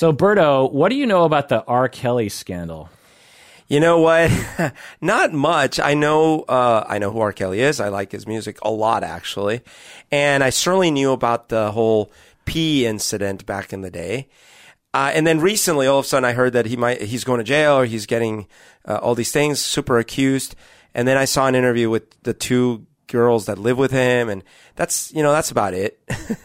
So, Berto, what do you know about the R. Kelly scandal? You know what? Not much. I know, uh, I know who R. Kelly is. I like his music a lot, actually. And I certainly knew about the whole P incident back in the day. Uh, and then recently, all of a sudden, I heard that he might, he's going to jail or he's getting uh, all these things, super accused. And then I saw an interview with the two girls that live with him, and that's you know that's about it.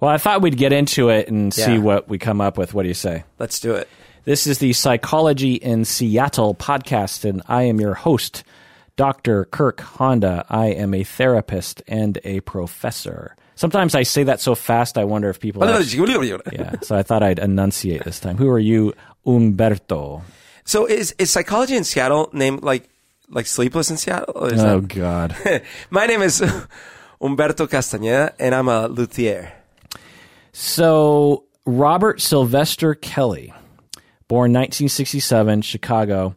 well, I thought we'd get into it and see what we come up with. What do you say? Let's do it. This is the Psychology in Seattle podcast, and I am your host, Dr. Kirk Honda. I am a therapist and a professor. Sometimes I say that so fast, I wonder if people. actually- yeah, so I thought I'd enunciate this time. Who are you, Humberto? So is is psychology in Seattle named like like sleepless in Seattle? Oh that- God. My name is Humberto Castañeda, and I'm a luthier. So Robert Sylvester Kelly, born 1967, Chicago.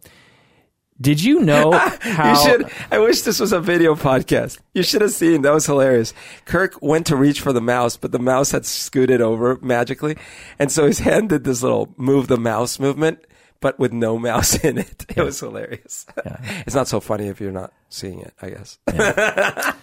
Did you know how? You should. I wish this was a video podcast. You should have seen. That was hilarious. Kirk went to reach for the mouse, but the mouse had scooted over magically, and so his hand did this little move the mouse movement, but with no mouse in it. It was hilarious. It's not so funny if you're not seeing it. I guess.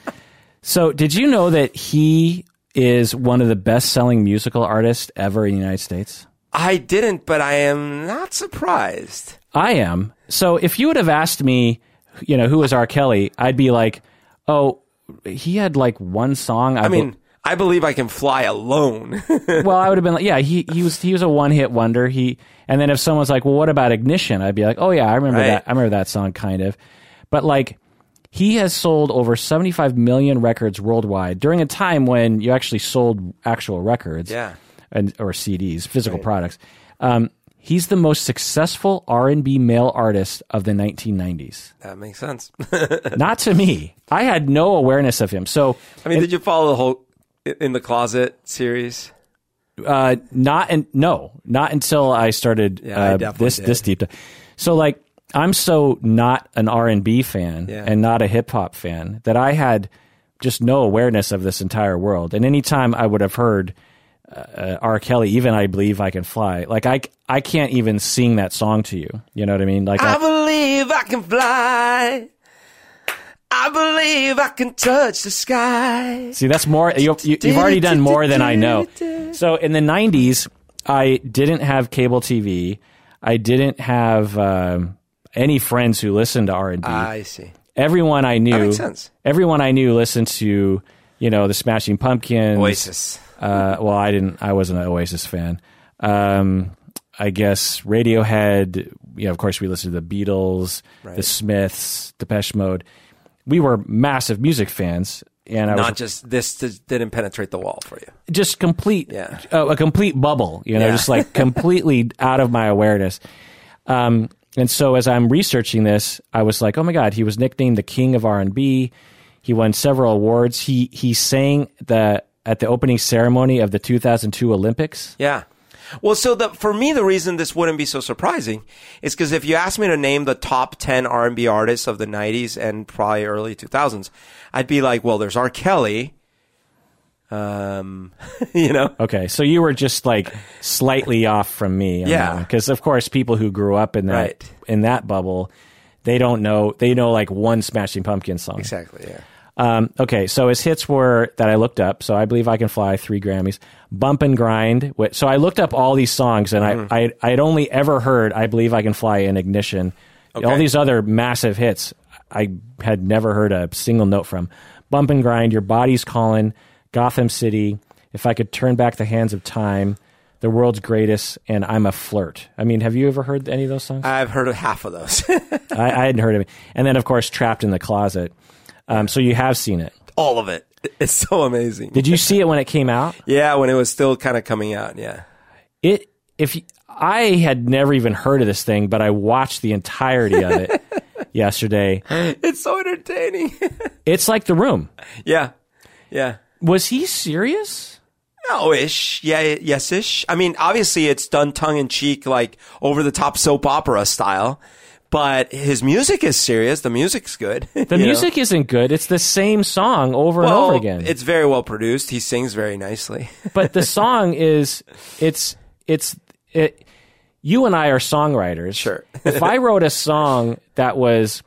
So, did you know that he is one of the best-selling musical artists ever in the United States? I didn't, but I am not surprised. I am. So, if you would have asked me, you know, who is R. Kelly, I'd be like, oh, he had like one song. I mean, I believe I can fly alone. well, I would have been like, yeah, he he was he was a one-hit wonder. He and then if someone's like, well, what about Ignition? I'd be like, oh yeah, I remember Right. that. I remember that song kind of. But like, he has sold over 75 million records worldwide during a time when you actually sold actual records. Yeah. and or CDs, physical products. Um, he's the most successful R&B male artist of the 1990s. that makes sense. Not to me. I had no awareness of him. So, I mean, did you follow the whole in the closet series? uh, not and no, not until I started Yeah, uh, definitely this did. this deep. dive. So like, I'm so not an R&B fan Yeah. and not a hip hop fan that I had just no awareness of this entire world. And anytime I would have heard uh, R. Kelly, even I believe I can fly. Like I, I can't even sing that song to you. You know what I mean? Like I I, believe I can fly. I believe I can touch the sky. see, that's more. You, you, you've already done more than I know. So in the '90s, I didn't have cable TV. I didn't have um, any friends who listened to R and B. I see. Everyone I knew, everyone I knew listened to, you know, the Smashing Pumpkins, Oasis. Uh, well, I didn't. I wasn't an Oasis fan. Um, I guess Radiohead. You know, of course, we listened to the Beatles, the Smiths, Depeche Mode. We were massive music fans, and I was Not just this didn't penetrate the wall for you. just complete Yeah. uh, a complete bubble you know Yeah. just like completely out of my awareness um, and so as i'm researching this i was like oh my god he was nicknamed the king of r&b he won several awards he he sang the at the opening ceremony of the 2002 olympics Yeah. Well, so the, for me, the reason this wouldn't be so surprising is because if you asked me to name the top 10 R&B artists of the 90s and probably early 2000s, I'd be like, well, there's R. Kelly. Um, you know, okay so you were just like slightly off from me Yeah. because of course people who grew up in that Right. in that bubble they don't know they know like one smashing pumpkin song exactly. Yeah. Um, okay, so his hits were that I looked up. So I believe I can fly three Grammys, Bump and Grind. So I looked up all these songs, and Mm-hmm. I I I'd only ever heard I believe I can fly in Ignition. All these other massive hits, I had never heard a single note from. Bump and Grind, Your Body's Calling, Gotham City, If I Could Turn Back the Hands of Time, The World's Greatest, and I'm a Flirt. I mean, have you ever heard any of those songs? I've heard of half of those. I, I hadn't heard of it. And then, of course, Trapped in the Closet. Um, so you have seen it. All of it. It's so amazing. Did you see it when it came out? yeah, when it was still kind of coming out. Yeah. It if I had never even heard of this thing, but I watched the entirety of it yesterday. It's so entertaining. It's like The Room. yeah. Yeah. Was he serious? No-ish. Yeah, yes-ish. I mean, obviously it's done tongue-in-cheek, like over-the-top soap opera style, but his music is serious. The music's good. The music isn't good. It's the same song over and over again. It's very well produced. He sings very nicely. but the song is it's it's it, you and I are songwriters. Sure. if I wrote a song that was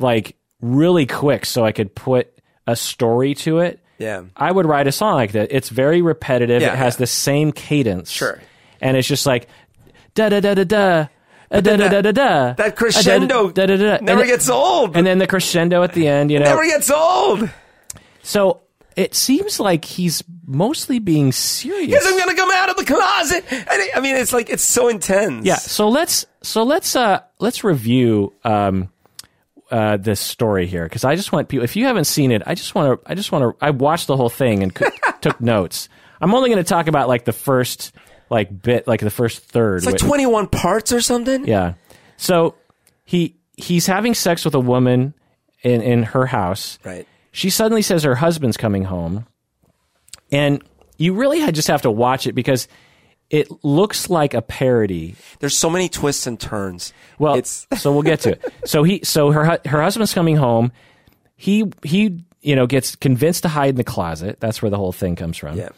like really quick, so I could put a story to it, Yeah. I would write a song like that. It's very repetitive. Yeah, it has yeah. the same cadence. Sure. And it's just like da da da da da. Da da da da da da. That crescendo Da da da da. never gets old. And then the crescendo at the end, you know. never gets old. So it seems like he's mostly being serious. Because I'm gonna come out of the closet. And I mean, it's like it's so intense. Yeah. So let's so let's uh let's review um uh this story here because I just want people. If you haven't seen it, I just want to. I just want to. I watched the whole thing and took notes. I'm only going to talk about like the first like bit, like the first third. It's like Wait- 21 parts or something. yeah. So he he's having sex with a woman in in her house. Right. She suddenly says her husband's coming home, and you really just have to watch it because it looks like a parody There's so many twists and turns. well, it's so we'll get to it. So he, so her, her husband's coming home. He, he, you know, gets convinced to hide in the closet. That's where the whole thing comes from. Yeah.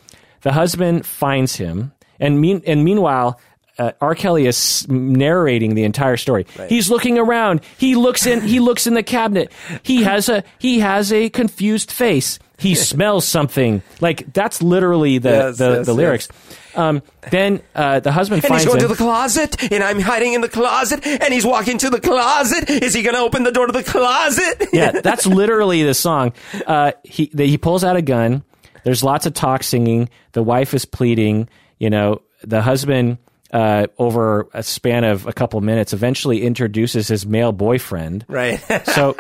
The husband finds him, and mean, and meanwhile, uh, R. Kelly is narrating the entire story. He's looking around. He looks in. He looks in the cabinet. He has a he has a confused face. He smells something. Like that's literally the Yes, the, yes, the yes. lyrics. Um, then uh, the husband and finds he's going him. to the closet, and I'm hiding in the closet, and he's walking to the closet. Is he going to open the door to the closet? yeah, that's literally the song. Uh, he the, he pulls out a gun. There's lots of talk singing. The wife is pleading. You know, the husband uh, over a span of a couple minutes eventually introduces his male boyfriend. right. So.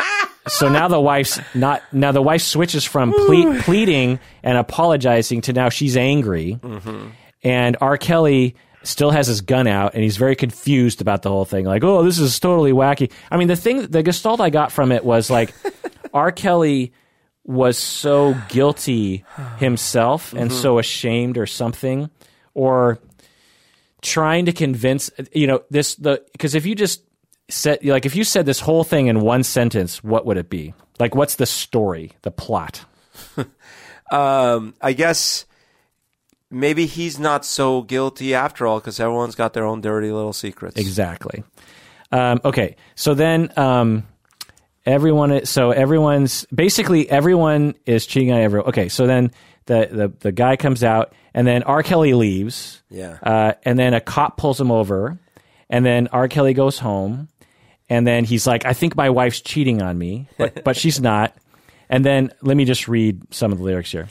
So now the wife's not now the wife switches from ple- pleading and apologizing to now she's angry, and R. Kelly still has his gun out and he's very confused about the whole thing. Like, oh, this is totally wacky. I mean, the thing, the gestalt I got from it was like, R. Kelly was so guilty himself and so ashamed or something, or trying to convince you know this the because if you just said like if you said this whole thing in one sentence, what would it be? Like, what's the story, the plot? um, I guess maybe he's not so guilty after all because everyone's got their own dirty little secrets. Exactly. Um, okay, so then um, everyone. Is, so everyone's basically everyone is cheating on everyone. Okay, so then the the the guy comes out, and then R. Kelly leaves. Yeah. Uh, and then a cop pulls him over, and then R. Kelly goes home, and then he's like, "I think my wife's cheating on me, but, but she's not." And then let me just read some of the lyrics here.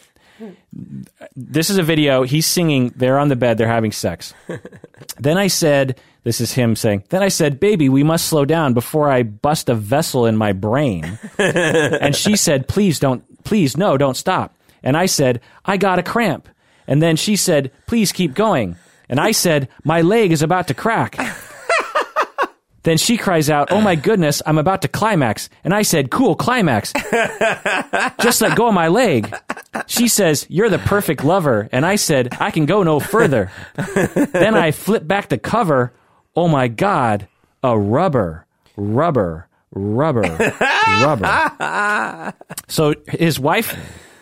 This is a video. He's singing. They're on the bed. They're having sex. then I said, "This is him saying." Then I said, "Baby, we must slow down before I bust a vessel in my brain." and she said, "Please don't. Please no, don't stop." And I said, "I got a cramp." And then she said, "Please keep going." And I said, "My leg is about to crack." Then she cries out, "Oh my goodness, I'm about to climax." And I said, "Cool, climax." Just let go of my leg. She says, "You're the perfect lover." And I said, "I can go no further." then I flip back the cover. Oh my god, a rubber, rubber, rubber, rubber. So his wife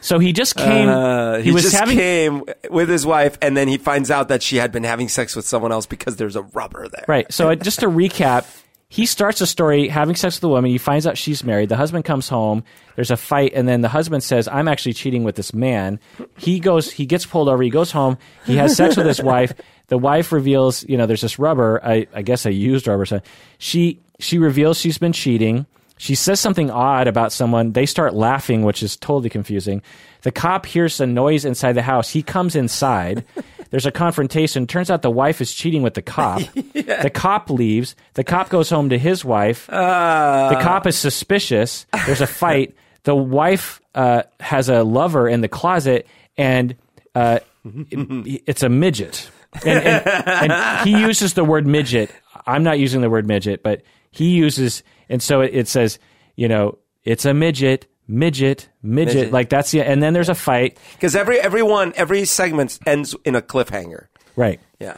so he just came Uh, he, he was just having came with his wife, and then he finds out that she had been having sex with someone else because there's a rubber there. Right. So uh, just to recap, he starts the story having sex with a woman. He finds out she's married. The husband comes home. There's a fight, and then the husband says, "I'm actually cheating with this man." He goes. He gets pulled over. He goes home. He has sex with his wife. The wife reveals, you know, there's this rubber. I, I guess a used rubber. So she she reveals she's been cheating. She says something odd about someone. They start laughing, which is totally confusing. The cop hears a noise inside the house. He comes inside. There's a confrontation. Turns out the wife is cheating with the cop. The cop leaves. The cop goes home to his wife. the cop is suspicious. There's a fight. The wife uh, has a lover in the closet, and uh, it- it's a midget. And, and, and he uses the word midget. I'm not using the word midget, but he uses, and so it, it says, you know, it's a midget, midget, midget. Midget. Like that's the, and then there's a fight. Because every everyone every segment ends in a cliffhanger. Right. Yeah,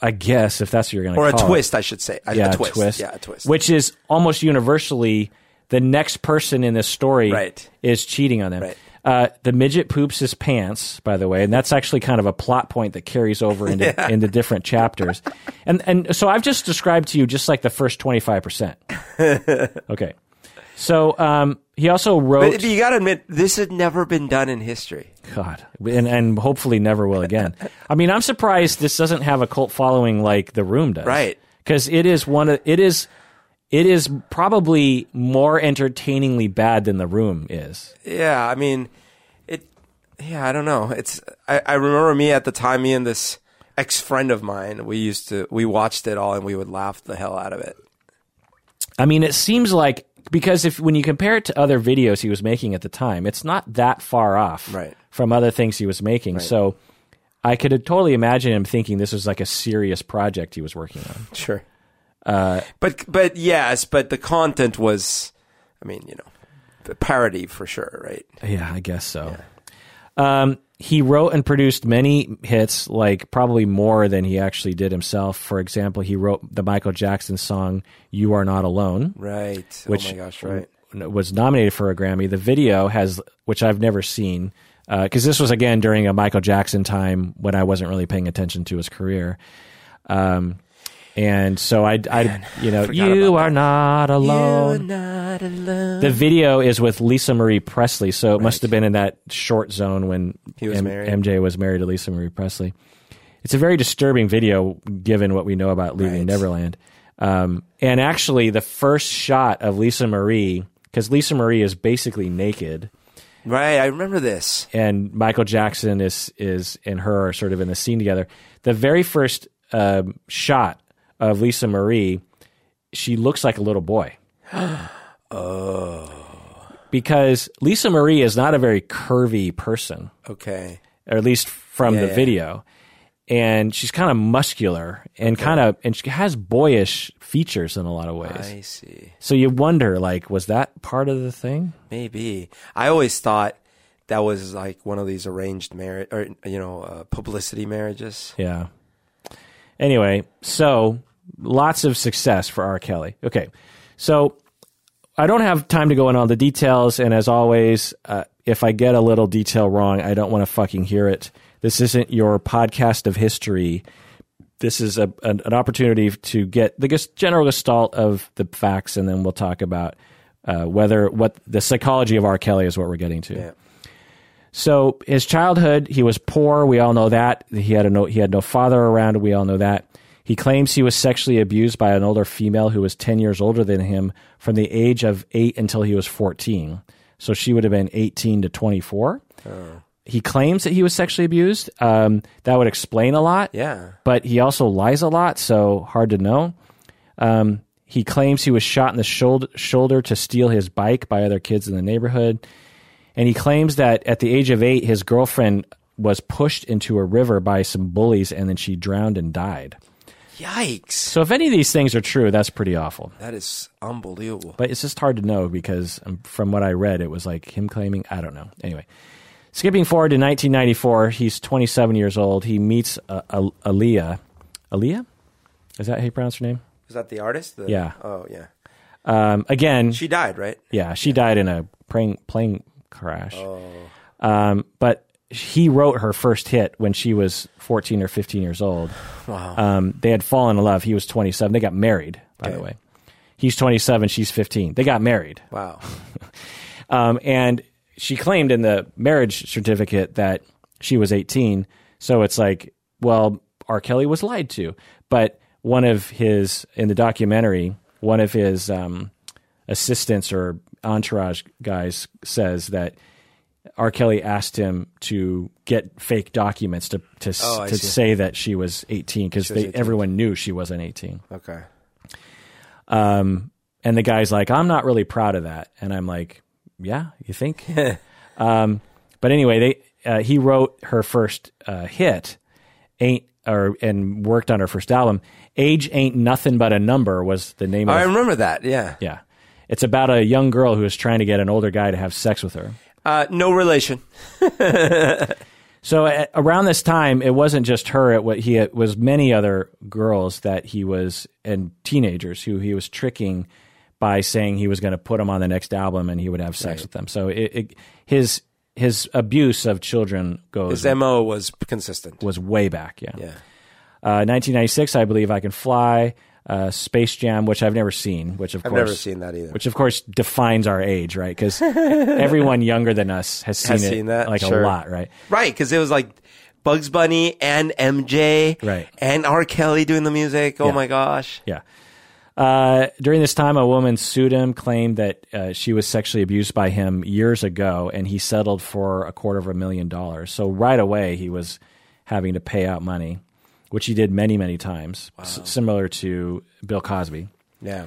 I guess if that's what you're going to call or a call it. twist, I should say. A, yeah, a twist. Yeah, a twist. Which is almost universally the next person in this story Right. is cheating on them. Right. Uh, the midget poops his pants, by the way, and that's actually kind of a plot point that carries over into into different chapters. And and so I've just described to you just like the first twenty five percent. Okay, so um, he also wrote. But you got to admit, this had never been done in history. God, and and hopefully never will again. I mean, I'm surprised this doesn't have a cult following like The Room does, Right. Because it is one of it is it is probably more entertainingly bad than The Room is. Yeah, I mean, it. Yeah, I don't know. It's. I, I remember me at the time. Me and this ex friend of mine. We used to. We watched it all, and we would laugh the hell out of it. I mean, it seems like because if when you compare it to other videos he was making at the time, it's not that far off Right. from other things he was making. So I could totally imagine him thinking this was like a serious project he was working on. Sure. Uh, but but yes, but the content was. I mean, you know, parody for sure, right? Yeah, I guess so. Um, he wrote and produced many hits, like probably more than he actually did himself. For example, he wrote the Michael Jackson song "You Are Not Alone." Right. which oh my gosh, right. was nominated for a Grammy. The video has, which I've never seen, because this was again during a Michael Jackson time when I wasn't really paying attention to his career. Um, and so I, I, you know, you are not alone. not alone. The video is with Lisa Marie Presley, so it must have been in that short zone when He was married. MJ was married to Lisa Marie Presley. It's a very disturbing video, given what we know about leaving Right. Neverland. Um, and actually, the first shot of Lisa Marie, because Lisa Marie is basically naked, Right, I remember this. and Michael Jackson is is and her are sort of in the scene together. The very first um, shot of Lisa Marie, she looks like a little boy. Oh. Because Lisa Marie is not a very curvy person, Okay. or at least from Yeah, the yeah. video. And she's kind of muscular and kind of, and she has boyish features in a lot of ways. I see. So you wonder, like, was that part of the thing? Maybe. I always thought that was like one of these arranged marriage or you know, uh, publicity marriages. Yeah. Anyway, so lots of success for R. Kelly. Okay. So I don't have time to go into all the details. And as always, uh, if I get a little detail wrong, I don't want to fucking hear it. This isn't your podcast of history. This is a, an, an opportunity to get the general gestalt of the facts, and then we'll talk about uh, whether what the psychology of R. Kelly is what we're getting to. Yeah. So his childhood, he was poor. We all know that. He had a no, he had no father around. We all know that. He claims he was sexually abused by an older female who was 10 years older than him from the age of 8 until he was 14. So she would have been 18 to 24. He claims that he was sexually abused. Um, that would explain a lot Yeah. but he also lies a lot, so hard to know. Um, he claims he was shot in the shoulder, shoulder to steal his bike by other kids in the neighborhood. And he claims that at the age of eight, his girlfriend was pushed into a river by some bullies and then she drowned and died. Yikes. So, if any of these things are true, that's pretty awful. That is unbelievable. But it's just hard to know because um, from what I read, it was like him claiming, I don't know. Anyway, skipping forward to 1994, he's 27 years old. He meets uh, Al- Aaliyah. Aaliyah? Is that how you pronounce her name? Is that the artist? The- Yeah. Oh, yeah. Um, again, She died, right? yeah, she died in a plane, plane crash. Um, but he wrote her first hit when she was 14 or 15 years old. Wow. Um, they had fallen in love. He was 27. They got married, by the way. He's 27, she's 15. They got married. Wow. Um, and she claimed in the marriage certificate that she was 18. So it's like, well, R. Kelly was lied to. But one of his, in the documentary, one of his um, assistants or entourage guys says that R. Kelly asked him to get fake documents to to, Oh, to see. say that she was 18 because everyone knew she wasn't 18. Okay. Um, and the guy's like, I'm not really proud of that. And I'm like, yeah, you think? um, but anyway, they uh, he wrote her first uh, hit, ain't or and worked on her first album. Age ain't nothing but a number was the name I of remember that. Yeah. yeah. It's about a young girl who is trying to get an older guy to have sex with her. Uh, no relation. So at, around this time, it wasn't just her. It he it was many other girls that he was and teenagers who he was tricking by saying he was going to put them on the next album and he would have sex with them. So it, it, his his abuse of children goes His mo was consistent. was way back. Yeah. Yeah. Uh, 1996, I believe I can fly. Uh, Space Jam, which I've never seen, which of course I've course never seen that either. which of course defines our age, right? Because everyone younger than us has seen Has it seen that, like sure. a lot, right? Right, because it was like Bugs Bunny and MJ, Right. and R. Kelly doing the music. Oh Yeah. my gosh! Yeah. Uh, during this time, a woman sued him, claimed that uh, she was sexually abused by him years ago, and he settled for a quarter of a million dollars. So right away, he was having to pay out money, which he did many, many times, s- similar to Bill Cosby. Yeah,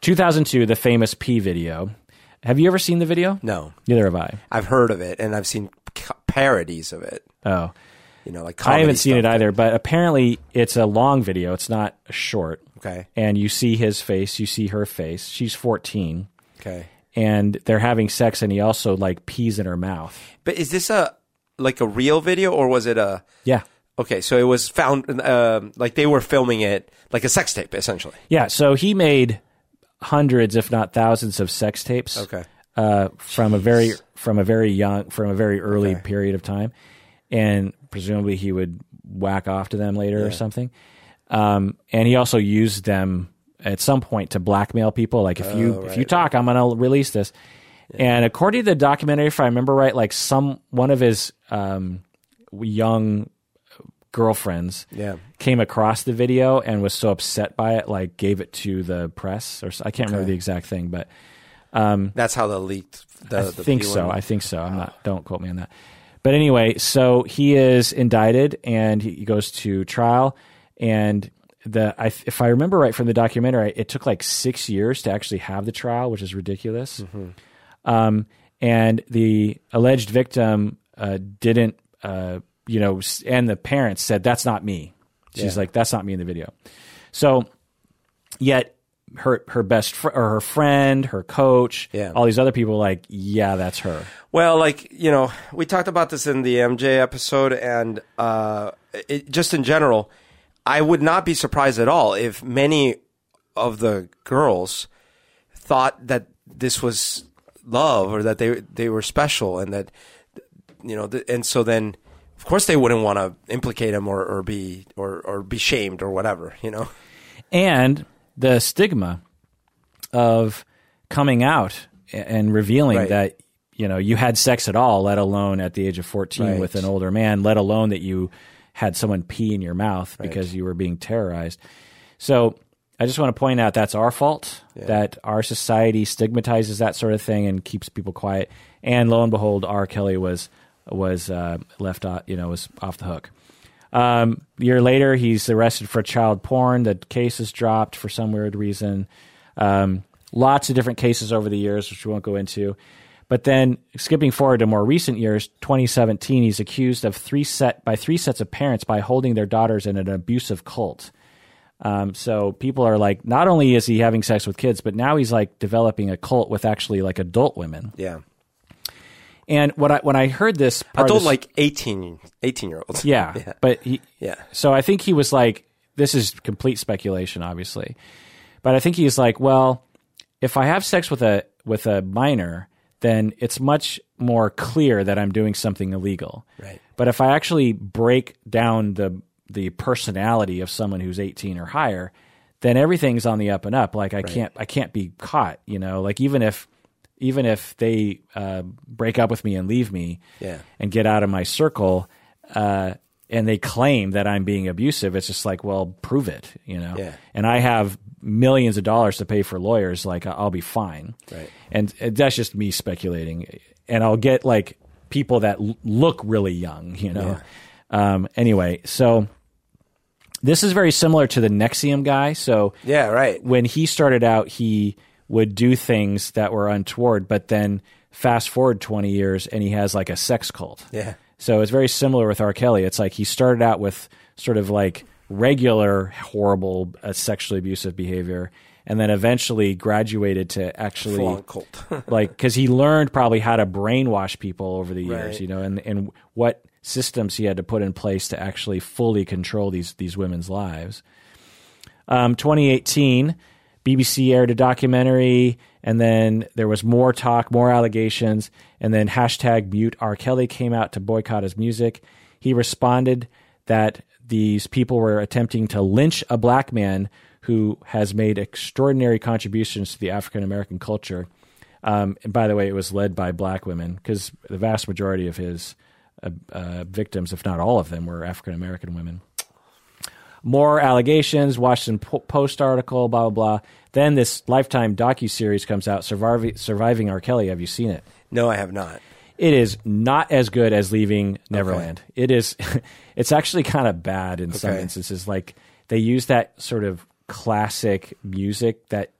2002, the famous P video. Have you ever seen the video? no, Neither have I. I've heard of it and I've seen parodies of it. Oh, You know, like I haven't seen it either, but apparently it's a long video. It's not short. Okay, And you see his face, you see her face. She's 14. okay. and they're having sex and he also like pees in her mouth. But is this a like a real video or was it a? Yeah. Okay, so it was found um like they were filming it like a sex tape essentially. Yeah, so he made hundreds if not thousands of sex tapes. Okay. Uh, from a very from a very young from a very early Okay. period of time and presumably he would whack off to them later or something. Um, and he also used them at some point to blackmail people like if you if you talk I'm going to release this. And according to the documentary if I remember right like some one of his um, young girlfriends Yeah. came across the video and was so upset by it, like gave it to the press, or I can't remember the exact thing, but That's how the leaked. The, I the think P1 so. I think so. I'm not. Don't quote me on that. But anyway, so he is indicted and he goes to trial. And the I, if I remember right from the documentary, it took like six years to actually have the trial, which is ridiculous. Um, and the alleged victim uh, didn't, uh, you know, and the parents said that's not me. She's Yeah. like, that's not me in the video. So yet her her best fr- or her friend, her coach, Yeah. all these other people like, yeah, that's her. Well, like you know, we talked about this in the MJ episode, and uh, it, just in general, I would not be surprised at all if many of the girls thought that this was love or that they they were special, and that you know, th- and so then. Of course, they wouldn't want to implicate him or, or be or, or be shamed or whatever, you know. and the stigma of coming out and revealing Right. that you know you had sex at all, let alone at the age of fourteen Right. with an older man, let alone that you had someone pee in your mouth because you were being terrorized. So I just want to point out that's our fault that our society stigmatizes that sort of thing and keeps people quiet. And lo and behold, R. Kelly was was uh, left off, you know, was off the hook. Um, a year later, he's arrested for child porn. The case is dropped for some weird reason. Um, lots of different cases over the years, which we won't go into. But then, skipping forward to more recent years, 2017, he's accused of three set by three sets of parents by holding their daughters in an abusive cult. Um, so people are like, not only is he having sex with kids, but now he's like developing a cult with actually like adult women. Yeah, And what I when I heard this, of this- like 18, 18 year olds. yeah, yeah, but he, yeah. so I think he was like, this is complete speculation, obviously, but I think he's like, well, if I have sex with a with a minor, then it's much more clear that I'm doing something illegal. Right. But if I actually break down the the personality of someone who's 18 or higher, then everything's on the up and up. Like I can't I can't be caught. You know, like even if even if they uh, break up with me and leave me Yeah. and get out of my circle, uh, and they claim that I'm being abusive, it's just like, well, prove it, you know. Yeah. And I have millions of dollars to pay for lawyers, like I'll be fine. Right. And uh, that's just me speculating, and I'll get like people that l- look really young, you know. Um, anyway, so this is very similar to the NXIVM guy. So Yeah, right. when he started out, he would do things that were untoward, but then fast forward 20 years and he has like a sex cult. Yeah. So it's very similar with R. Kelly. It's like he started out with sort of like regular, horrible, uh, sexually abusive behavior, and then eventually graduated to actually cult. like because he learned probably how to brainwash people over the years, Right. you know, and and what systems he had to put in place to actually fully control these these women's lives. Um, 2018, BBC aired a documentary, and then there was more talk, more allegations, and then hashtag mute R. Kelly came out to boycott his music. He responded that these people were attempting to lynch a black man who has made extraordinary contributions to the African American culture. Um, and by the way, it was led by black women because the vast majority of his uh, uh, victims, if not all of them, were African American women. More allegations, Washington Post article, blah, blah, blah. Then this Lifetime docu-series comes out, Surviving, Surviving R. Kelly. Have you seen it? No, I have not. It is not as good as Leaving Neverland. Okay. It is, it's actually kind of bad in okay. some instances. Like they use that sort of classic music that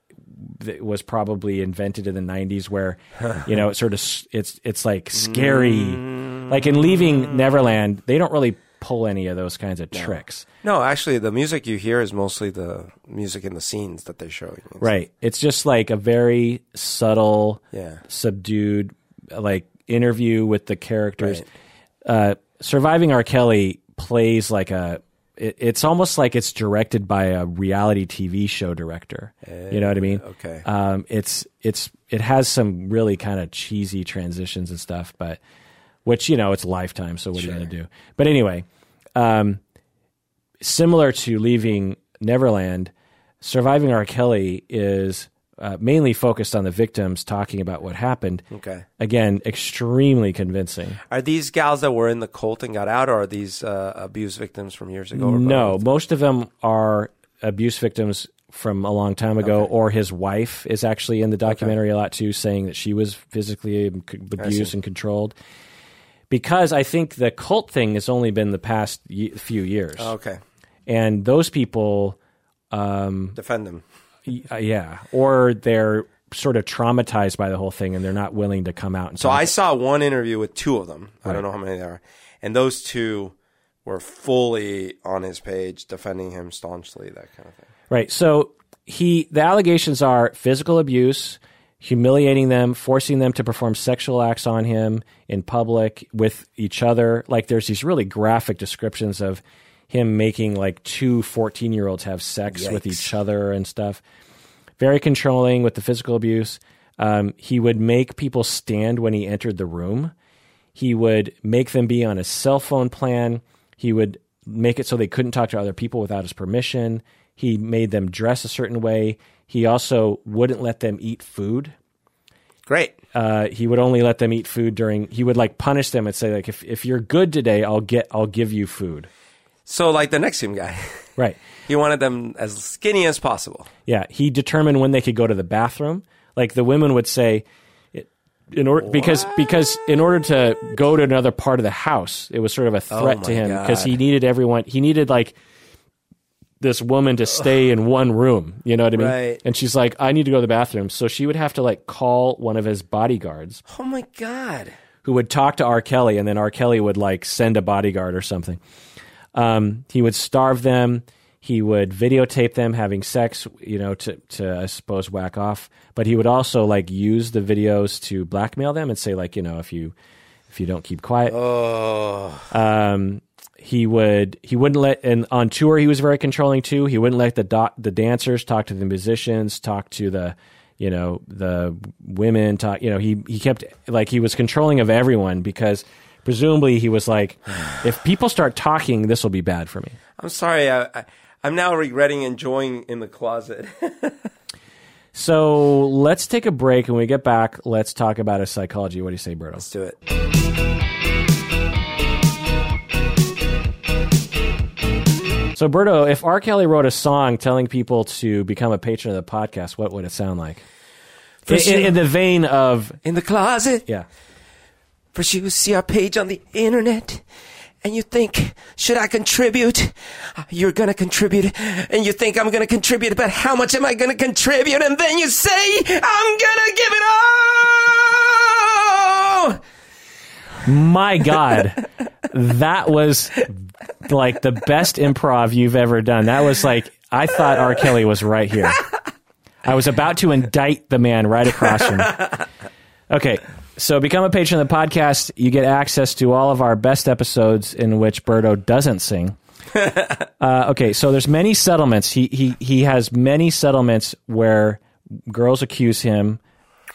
that was probably invented in the 90s where you know it's sort of it's it's like scary like in leaving neverland they don't really pull any of those kinds of no. tricks no actually the music you hear is mostly the music in the scenes that they show you right it's just like a very subtle yeah. subdued like interview with the characters right. uh, surviving r kelly plays like a it, it's almost like it's directed by a reality TV show director. Uh, you know what I mean? Okay. Um, it's it's it has some really kind of cheesy transitions and stuff, but which you know it's Lifetime, so what sure. are you going to do? But anyway, um, similar to leaving Neverland, surviving R. Kelly is uh, mainly focused on the victims talking about what happened. Okay. Again, extremely convincing. Are these gals that were in the cult and got out, or are these uh, abuse victims from years ago? no, most of them are abuse victims from a long time ago, okay. or his wife is actually in the documentary okay. a lot too, saying that she was physically abused and controlled. Because I think the cult thing has only been the past few years. Oh, okay. And those people um, defend them. Uh, yeah, or they're sort of traumatized by the whole thing and they're not willing to come out. And so I saw one interview with two of them. I don't know how many there are, and those two were fully on his page defending him staunchly. That kind of thing. Right. So he the allegations are physical abuse humiliating them, forcing them to perform sexual acts on him in public with each other. Like there's these really graphic descriptions of him making like two 14 year olds have sex Yikes. with each other and stuff. Very controlling with the physical abuse. Um, he would make people stand when he entered the room. He would make them be on a cell phone plan. He would make it so they couldn't talk to other people without his permission. He made them dress a certain way. He also wouldn't let them eat food. Great. Uh, he would only let them eat food during. He would like punish them and say like, if if you're good today, I'll get I'll give you food. So like the NXIVM guy. Right. he wanted them as skinny as possible. Yeah. He determined when they could go to the bathroom. Like the women would say, in order because because in order to go to another part of the house, it was sort of a threat oh to him because he needed everyone. He needed like this woman to stay in one room. You know what I mean? Right. And she's like, I need to go to the bathroom. So she would have to like call one of his bodyguards. Oh my god! Who would talk to R. Kelly, and then R. Kelly would like send a bodyguard or something. Um, he would starve them. He would videotape them having sex, you know, to, to I suppose whack off. But he would also like use the videos to blackmail them and say like, you know, if you if you don't keep quiet. Oh. Um, he would he wouldn't let and on tour he was very controlling too. He wouldn't let the do, the dancers talk to the musicians, talk to the you know the women talk. You know he he kept like he was controlling of everyone because presumably he was like, if people start talking, this will be bad for me. I'm sorry. I, I, I'm now regretting enjoying in the closet. so let's take a break. and When we get back, let's talk about his psychology. What do you say, Berto? Let's do it. So, Berto, if R. Kelly wrote a song telling people to become a patron of the podcast, what would it sound like? In, in, in, the vein of in the closet. Yeah. First, you see our page on the internet and you think, should I contribute? You're gonna contribute, and you think I'm gonna contribute, but how much am I gonna contribute? And then you say, I'm gonna give it all! My God, that was like the best improv you've ever done. That was like, I thought R. Kelly was right here. I was about to indict the man right across from me. Okay, so become a patron of the podcast. You get access to all of our best episodes in which Berto doesn't sing. uh, okay, so there's many settlements. He he he has many settlements where girls accuse him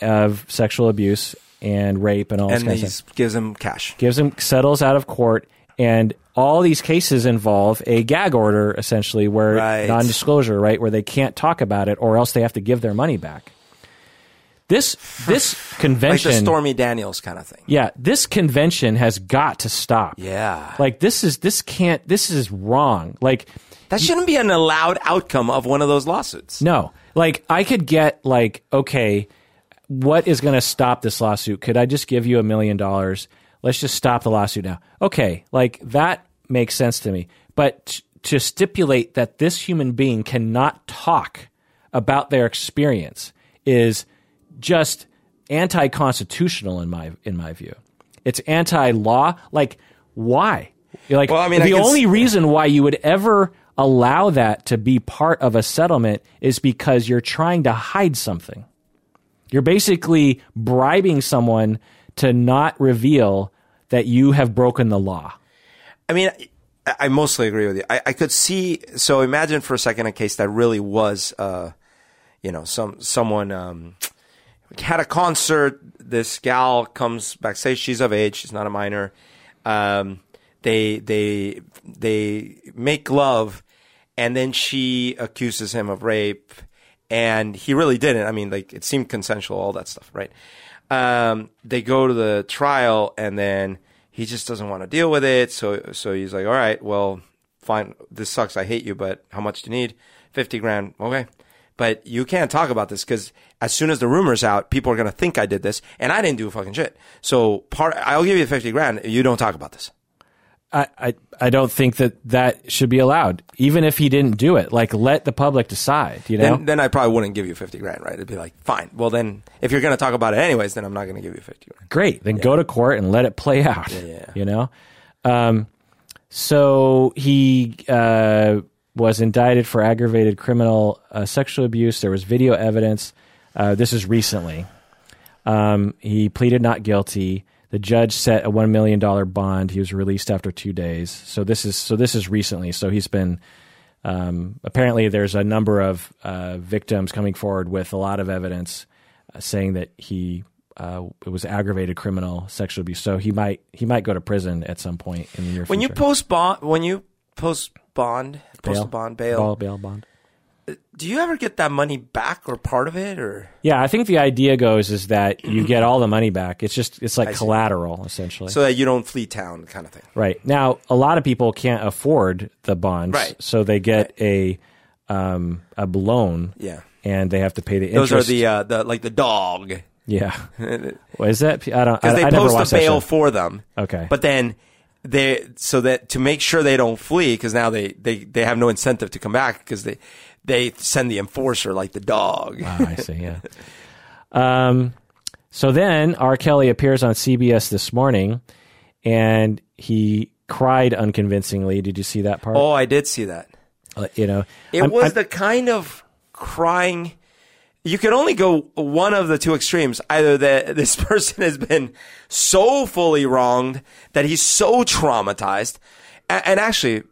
of sexual abuse and rape and all this and kind of stuff. gives him cash. Gives him settles out of court, and all these cases involve a gag order, essentially, where Right. non-disclosure, right, where they can't talk about it, or else they have to give their money back. This this Like convention, the Stormy Daniels kind of thing. yeah, this convention has got to stop. Yeah. Like this is this can't this is wrong. Like That shouldn't be an allowed outcome of one of those lawsuits. no. Like I could get like okay, what is going to stop this lawsuit? Could I just give you a million dollars? Let's just stop the lawsuit now. Okay, like that makes sense to me. But t- to stipulate that this human being cannot talk about their experience is just anti-constitutional in my in my view. It's anti-law. Like why? You're like Well, I mean, I the s- only reason why you would ever allow that to be part of a settlement is because you're trying to hide something. You're basically bribing someone to not reveal that you have broken the law. I mean, I, mostly agree with you. I, I could see. So imagine for a second a case that really was, uh, you know, some someone um, had a concert. This gal comes back, backstage. She's of age. She's not a minor. Um, they they they make love, and then she accuses him of rape, and he really didn't. I mean, like it seemed consensual, all that stuff, right? Um, they go to the trial, and then he just doesn't want to deal with it. So so he's like, all right, well, fine. This sucks. I hate you, but how much do you need? Fifty grand. Okay. But you can't talk about this because as soon as the rumor's out, people are gonna think I did this, and I didn't do fucking shit. So part, I'll give you fifty grand. You don't talk about this. I, I, I don't think that that should be allowed, even if he didn't do it. Like, let the public decide, you know? Then, then I probably wouldn't give you fifty grand, right? It'd be like, fine. Well, then if you're gonna talk about it anyways, then I'm not gonna give you fifty grand. Great. Then go to court and let it play out. yeah. You know? Um, so he uh, was indicted for aggravated criminal uh, sexual abuse. There was video evidence. Uh, this is recently. Um, he pleaded not guilty. The judge set a one million dollar bond. He was released after two days. So this is so this is recently. So he's been um, apparently there's a number of uh, victims coming forward with a lot of evidence uh, saying that he uh, it was aggravated criminal sexual abuse. So he might he might go to prison at some point in the near future. When you post bond, when you post bond, post Bail. bond bail, bail, bail bond. Do you ever get that money back or part of it, or Yeah, I think the idea goes is that you get all the money back. It's just it's like I collateral essentially. so that you don't flee town, kind of thing? Right. Now, a lot of people can't afford the bonds, Right. so they get a um, a loan, Yeah, and they have to pay the interest those are the uh, the like the dog yeah. is that? I don't. Because they I never post a bail for them. Okay. but then they so that to make sure they don't flee because now they they they have no incentive to come back because they they send the enforcer like the dog. Ah, I see. Yeah. Um. So then R. Kelly appears on CBS this morning, and he cried unconvincingly. Did you see that part? Oh, I did see that. Uh, you know, It I'm- was I'm- the kind of crying. You could only go one of the two extremes. Either that this person has been so fully wronged that he's so traumatized. And actually,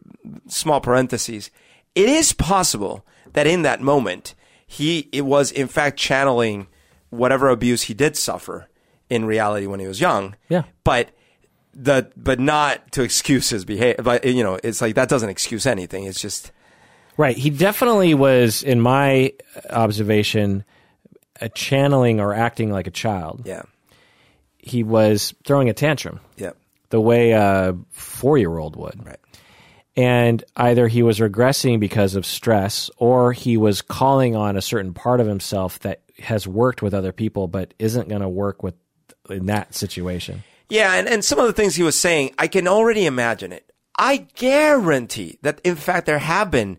small parentheses, it is possible that in that moment, he it was in fact channeling whatever abuse he did suffer in reality when he was young. Yeah. But the but not to excuse his behavior. But you know, it's like that doesn't excuse anything. It's just Right. He definitely was, in my observation, a channeling or acting like a child. yeah. He was throwing a tantrum Yeah. the way a four year old would. Right. And either he was regressing because of stress or he was calling on a certain part of himself that has worked with other people but isn't going to work with in that situation. Yeah, and, and some of the things he was saying, I can already imagine it. I guarantee that, in fact, there have been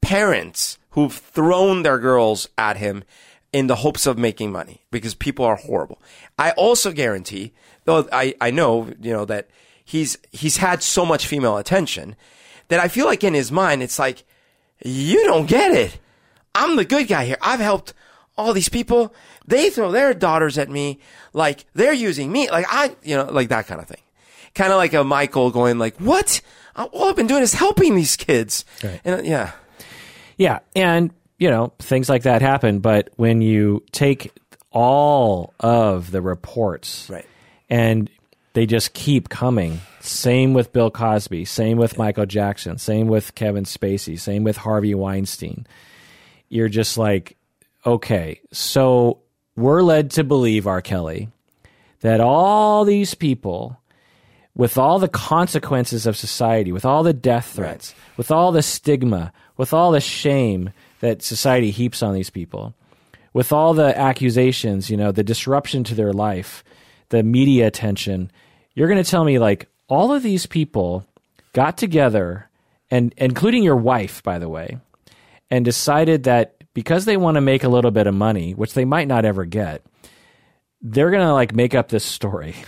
parents who've thrown their girls at him in the hopes of making money because people are horrible. I also guarantee, though I, I know, you know, that he's, he's had so much female attention that I feel like in his mind, it's like, you don't get it. I'm the good guy here. I've helped all these people. They throw their daughters at me like they're using me. Like I, you know, like that kind of thing. kind of like a Michael going like, "What? All I've been doing is helping these kids." Right. And uh, yeah, Yeah, and you know things like that happen. But when you take all of the reports, Right. and they just keep coming. Same with Bill Cosby. Same with Michael Jackson. Same with Kevin Spacey. Same with Harvey Weinstein. You're just like, okay, so we're led to believe, R. Kelly, that all these people with all the consequences of society, with all the death threats, with all the stigma, with all the shame that society heaps on these people, with all the accusations, you know, the disruption to their life, the media attention, you're going to tell me like all of these people got together and including your wife, by the way, and decided that because they want to make a little bit of money, which they might not ever get, they're going to like make up this story.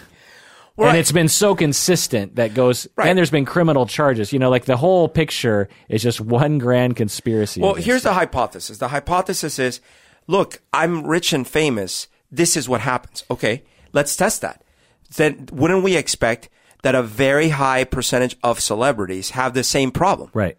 Right. And it's been so consistent that goes, Right. and there's been criminal charges. You know, like the whole picture is just one grand conspiracy. Well, here's the hypothesis. The hypothesis is, look, I'm rich and famous. This is what happens. Okay, let's test that. Then wouldn't we expect that a very high percentage of celebrities have the same problem? Right.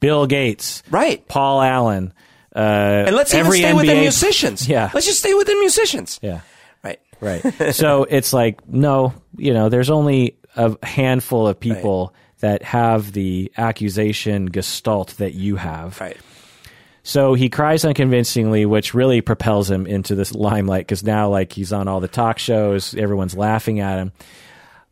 Bill Gates. Right. Paul Allen. Uh, And let's even stay NBA musicians. Yeah. Let's just stay within musicians. Yeah. Right. Right. so it's like, no, you know, there's only a handful of people that have the accusation gestalt that you have. Right. So he cries unconvincingly, which really propels him into this limelight because now, like, he's on all the talk shows, everyone's laughing at him.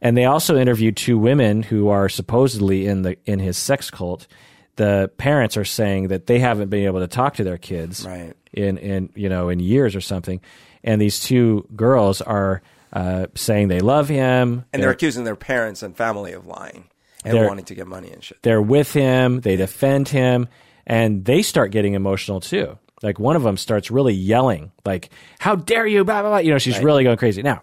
And they also interviewed two women who are supposedly in the in his sex cult. The parents are saying that they haven't been able to talk to their kids Right. in in you know in years or something. And these two girls are uh, saying they love him. And they're accusing their parents and family of lying and They're- wanting to get money and shit. they're with him, they defend him, and they start getting emotional too. Like one of them starts really yelling, like, How dare you? Blah, blah, blah. You know, she's really going crazy. Now,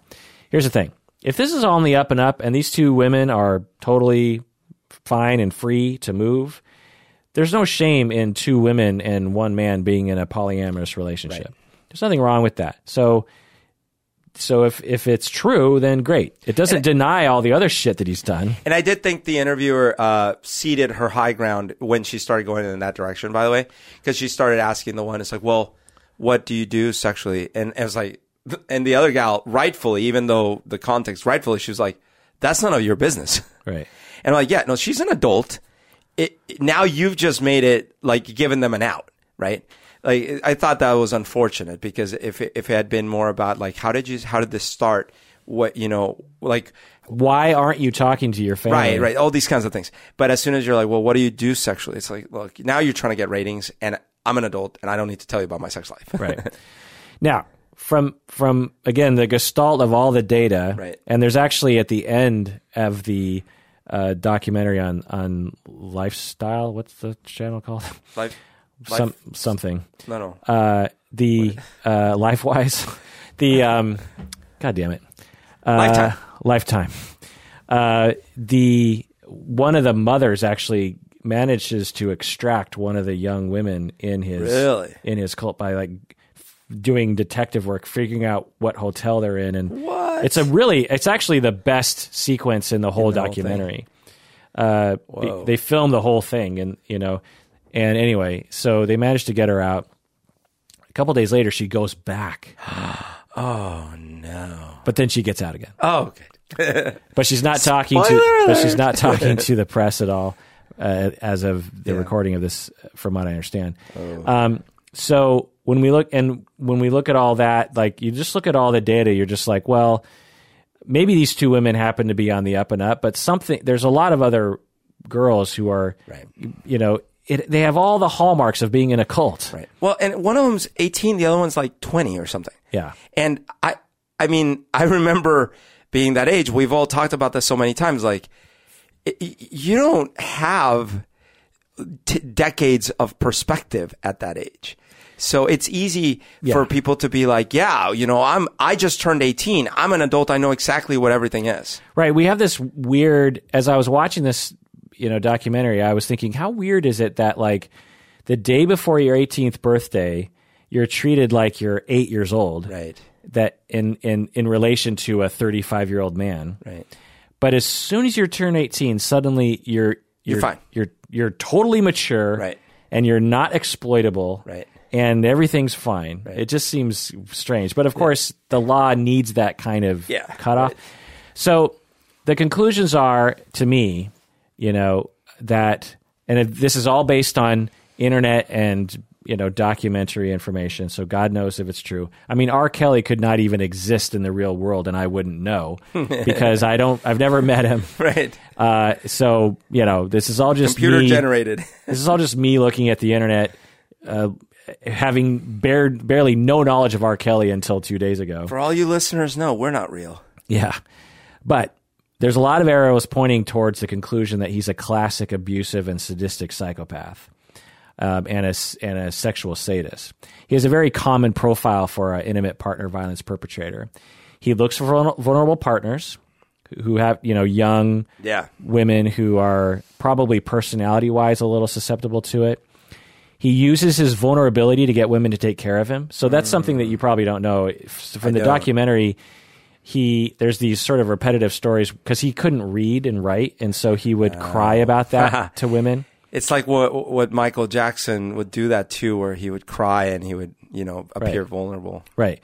here's the thing if this is all on the up and up, and these two women are totally fine and free to move, there's no shame in two women and one man being in a polyamorous relationship. There's nothing wrong with that. So, so if if it's true, then great. It doesn't deny all the other shit that he's done. And I did think the interviewer uh, ceded her high ground when she started going in that direction, by the way, because she started asking the one, it's like, well, what do you do sexually? And it was like, and the other gal, rightfully, even though the context rightfully, she was like, that's none of your business. Right. And I'm like, yeah, no, she's an adult. It, now you've just made it like given them an out, right? Like I thought that was unfortunate because if it, if it had been more about like how did you how did this start? What you know, like Why aren't you talking to your family? right, right, all these kinds of things. But as soon as you're like, well, what do you do sexually? It's like, look, now you're trying to get ratings, and I'm an adult, and I don't need to tell you about my sex life. right. Now, from from again the gestalt of all the data, Right. and there's actually at the end of the uh, documentary on on lifestyle. What's the channel called? Life, life Some something. no, no. Uh, the uh, LifeWise, the um, God damn it, uh, Lifetime. Lifetime. Uh, the one of the mothers actually manages to extract one of the young women in his Really? in his cult by like doing detective work, figuring out what hotel they're in, and What? it's a really it's actually the best sequence in the whole the whole documentary. Uh, they filmed the whole thing, and you know, and anyway, so they managed to get her out. A couple days later, she goes back, oh no. but then she gets out again. Oh, okay. But she's not talking to. Spoiler But she's not talking to the press at all, uh, as of the Yeah. recording of this, from what I understand. Oh. Um, so when we look and when we look at all that, like you just look at all the data, you're just like, well, maybe these two women happen to be on the up and up, but something. There's a lot of other girls who are, Right. you know, it, they have all the hallmarks of being in a cult. Right. Well, and one of them's 18, the other one's like 20 or something. Yeah. And I, I mean, I remember being that age. We've all talked about this so many times. Like, i- i- you don't have t- decades of perspective at that age. So it's easy for people to be like, yeah, you know, I'm, I just turned 18. I'm an adult. I know exactly what everything is. Right. We have this weird. As I was watching this, you know, documentary, I was thinking, how weird is it that like the day before your 18th birthday, you're treated like you're eight years old. Right. That in in in relation to a 35 year old man. Right. But as soon as you turn 18, suddenly you're you're fine. You're you're totally mature, Right. And you're not exploitable, Right. And everything's fine. It just seems strange, but of course, the law needs that kind of Yeah, cutoff. right. So the conclusions are, to me, you know, that, and this is all based on internet and you know documentary information. So God knows if it's true. I mean, R. Kelly could not even exist in the real world, and I wouldn't know because I don't. I've never met him. Right. Uh, so you know, this is all just Computer me, generated. This is all just me looking at the internet, uh, having bare, barely no knowledge of R. Kelly until two days ago. For all you listeners, know we're not real. Yeah. But there's a lot of arrows pointing towards the conclusion that he's a classic abusive and sadistic psychopath um, and, a, and a sexual sadist. He has a very common profile for an intimate partner violence perpetrator. He looks for vulnerable partners who have, you know, young Yeah. women who are probably personality wise a little susceptible to it. He uses his vulnerability to get women to take care of him. So that's something that you probably don't know. From the don't. documentary, he there's these sort of repetitive stories because he couldn't read and write, and so he would cry about that to women. It's like what what Michael Jackson would do that too, where he would cry and he would, you know, appear Right. vulnerable. Right.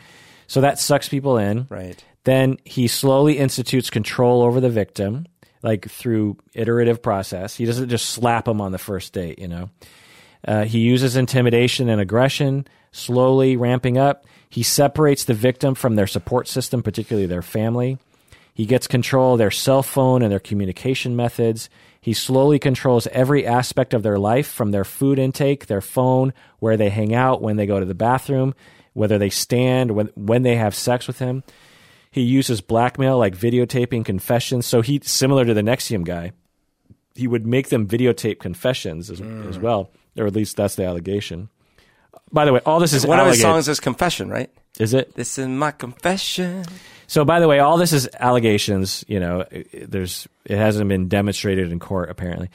So that sucks people in. Right. Then he slowly institutes control over the victim, like through iterative process. He doesn't just slap them on the first date, you know. Uh, he uses intimidation and aggression, slowly ramping up. He separates the victim from their support system, particularly their family. He gets control of their cell phone and their communication methods. He slowly controls every aspect of their life from their food intake, their phone, where they hang out, when they go to the bathroom, whether they stand, when, when they have sex with him. He uses blackmail like videotaping confessions. So he similar to the NXIVM guy. He would make them videotape confessions as, as mm. well, or at least that's the allegation. By the way, all this is One of his songs is Confession, right? Is it? This is my confession. So, by the way, all this is allegations. You know, there's it hasn't been demonstrated in court apparently.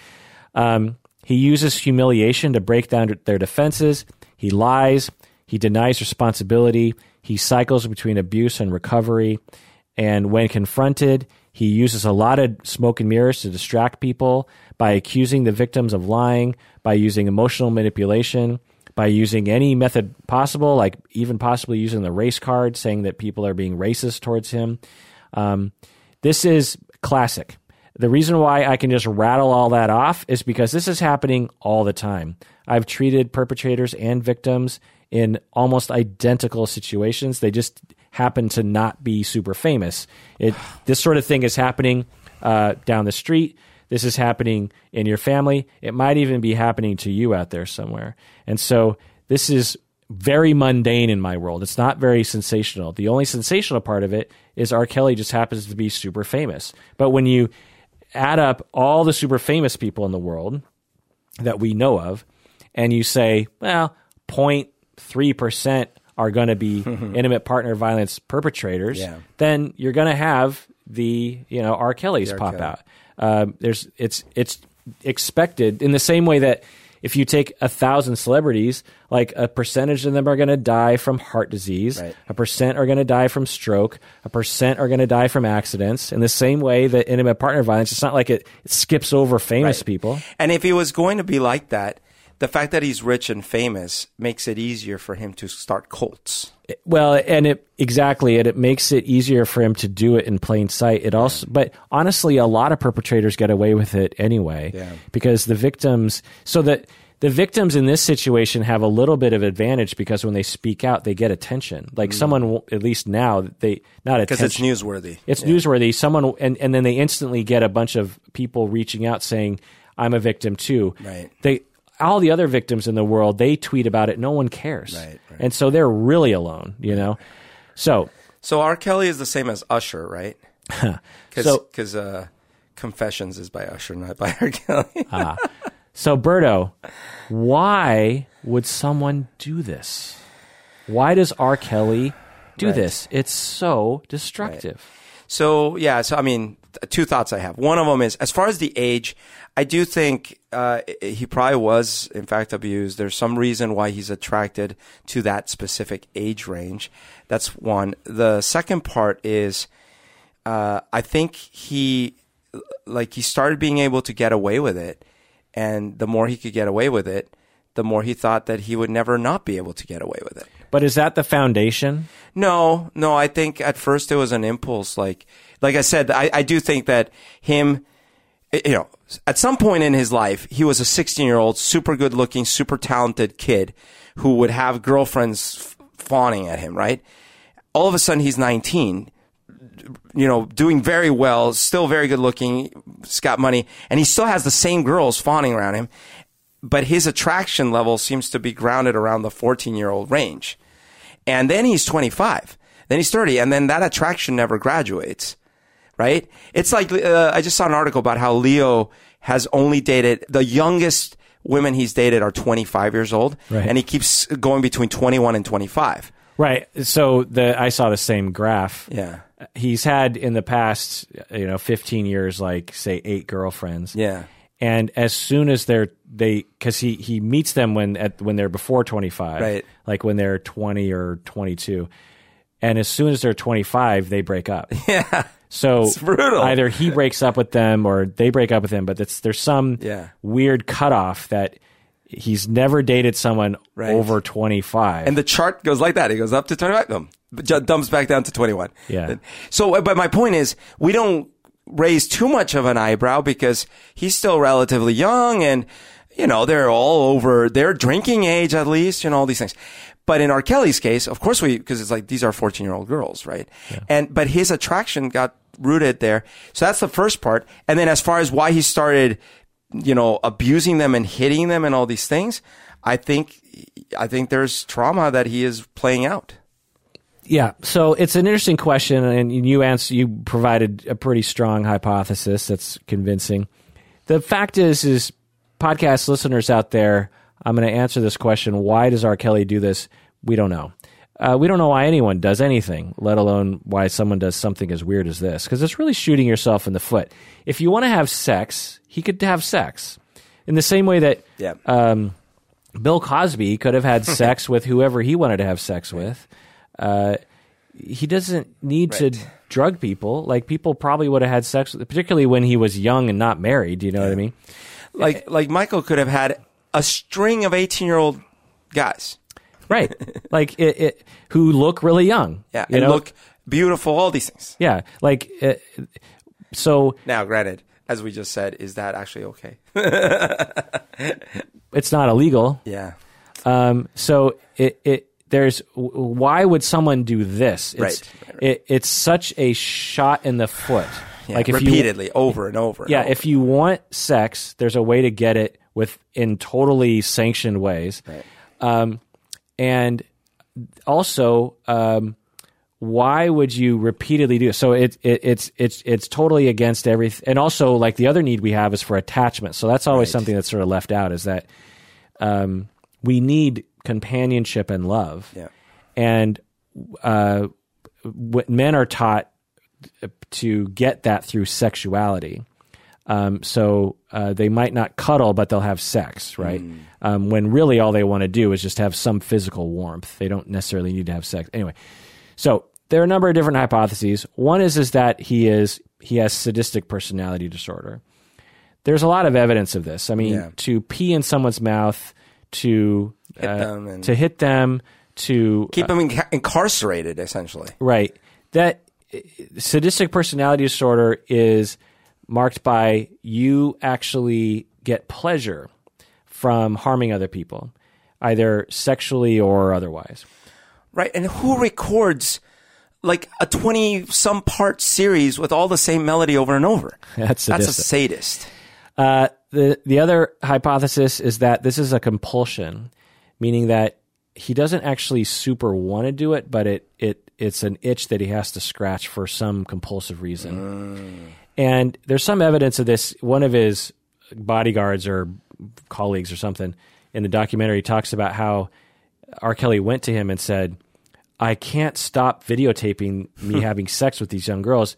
Um, he uses humiliation to break down their defenses. He lies. He denies responsibility. He cycles between abuse and recovery. And when confronted, he uses a lot of smoke and mirrors to distract people by accusing the victims of lying, by using emotional manipulation, by using any method possible, like even possibly using the race card, saying that people are being racist towards him. Um, this is classic. The reason why I can just rattle all that off is because this is happening all the time. I've treated perpetrators and victims in almost identical situations. They just happen to not be super famous. It, this sort of thing is happening uh, down the street. This is happening in your family. It might even be happening to you out there somewhere. And so this is very mundane in my world. It's not very sensational. The only sensational part of it is R. Kelly just happens to be super famous. But when you add up all the super famous people in the world that we know of, and you say, well, 0.3% are going to be intimate partner violence perpetrators, Yeah. then you're going to have the you know R. Kelly's R. pop Kelly. out. Um, there's it's it's expected in the same way that if you take a thousand celebrities, like a percentage of them are going to die from heart disease, Right. a percent are going to die from stroke, a percent are going to die from accidents. In the same way that intimate partner violence, it's not like it, it skips over famous Right. people. And if it was going to be like that, the fact that he's rich and famous makes it easier for him to start cults. Well, and it exactly, and it makes it easier for him to do it in plain sight. It also, but honestly, a lot of perpetrators get away with it anyway, Yeah. because the victims. So that the victims in this situation have a little bit of advantage because when they speak out, they get attention. Like mm. someone, at least now, they not Because it's newsworthy. It's newsworthy. Someone and, and then they instantly get a bunch of people reaching out saying, "I'm a victim too." Right. They all the other victims in the world they tweet about it. No one cares. Right, right. And so they're really alone. You know. So So R. Kelly is the same as Usher, right? Because So- uh, Confessions is by Usher, not by R. Kelly. so Berto, why would someone do this? Why does R. Kelly do Right. this? It's so destructive. So yeah, so I mean, two thoughts I have. One of them is as far as the age, I do think uh, he probably was in fact abused. There's some reason why he's attracted to that specific age range. That's one. The second part is, uh, I think he like he started being able to get away with it, and the more he could get away with it, the more he thought that he would never not be able to get away with it. But is that the foundation? No, no. I think at first it was an impulse. Like, like I said, I, I do think that him, eh, you know, at some point in his life, he was a 16 year old, super good looking, super talented kid who would have girlfriends fawning at him, right? All of a sudden he's 19, you know, doing very well, still very good looking, he's got money, and he still has the same girls fawning around him. But his attraction level seems to be grounded around the 14 year old range. And then he's 25. Then he's 30. And then that attraction never graduates. Right? It's like, uh, I just saw an article about how Leo has only dated the youngest women he's dated are 25 years old. Right. And he keeps going between 21 and 25. Right. So the I saw the same graph. Yeah. He's had in the past, you know, 15 years, like say eight girlfriends. Yeah. And as soon as they're they, because he he meets them when at when they're before 25, Right. Like when they're 20 or 22, and as soon as they're 25, they break up. Yeah. So either he breaks up with them or they break up with him. But there's some Yeah. weird cutoff that he's never dated someone Right. over 25. And the chart goes like that. It goes up to 25, boom, dumps back down to 21. Yeah. So, uh, but my point is, we don't raise too much of an eyebrow because he's still relatively young and, you know, they're all over their drinking age at least, you know, all these things. But in R. Kelly's case, of course we, because it's like these are 14 year old girls, right? And, but his attraction got rooted there. So that's the first part. And then as far as why he started, you know, abusing them and hitting them and all these things, I think, I think there's trauma that he is playing out. Yeah, so it's an interesting question, and you answer, you provided a pretty strong hypothesis that's convincing. The fact is, is podcast listeners out there, I'm going to answer this question: Why does R. Kelly do this? We don't know. Uh, we don't know why anyone does anything, let alone why someone does something as weird as this, because it's really shooting yourself in the foot. If you want to have sex, he could have sex in the same way that Yeah. um, Bill Cosby could have had sex with whoever he wanted to have sex with. Uh, he doesn't need to drug people. Like people probably would have had sex, with, particularly when he was young and not married. You know what I mean? Like, like Michael could have had a string of 18 year old guys. Right. like it, it, who look really young. Yeah. You and know? look beautiful, all these things. Yeah. Like uh, so. Now, granted, as we just said, is that actually okay? It's not illegal. Yeah. Um, so it, it there's why would someone do this? It's, Right, right, right. It, it's such a shot in the foot. Yeah. Like if you repeatedly, over and over. and yeah, over. if you want sex, there's a way to get it with in totally sanctioned ways. Right. Um, and also, um, why would you repeatedly do it? So it, it it's it's it's totally against everything. And also, like the other need we have is for attachment. So that's always Right. something that's sort of left out. Is that um, we need companionship and love. Yeah. And uh, men are taught to get that through sexuality. Um, so uh, they might not cuddle, but they'll have sex, right? Um, when really all they want to do is just have some physical warmth. They don't necessarily need to have sex. Anyway, so there are a number of different hypotheses. One is is that he is he has sadistic personality disorder. There's a lot of evidence of this. I mean, Yeah. to pee in someone's mouth, to Hit uh, them and- to hit them, to keep them inca- incarcerated, essentially. Right. That uh, sadistic personality disorder is marked by you actually get pleasure from harming other people, either sexually or otherwise. Right. And who records like a 20 some part series with all the same melody over and over? That's That's a sadist. Uh, the the other hypothesis is that this is a compulsion, meaning that he doesn't actually super want to do it, but it it it's an itch that he has to scratch for some compulsive reason. Mm. And there's some evidence of this. One of his bodyguards or colleagues or something in the documentary talks about how R. Kelly went to him and said, "I can't stop videotaping me having sex with these young girls.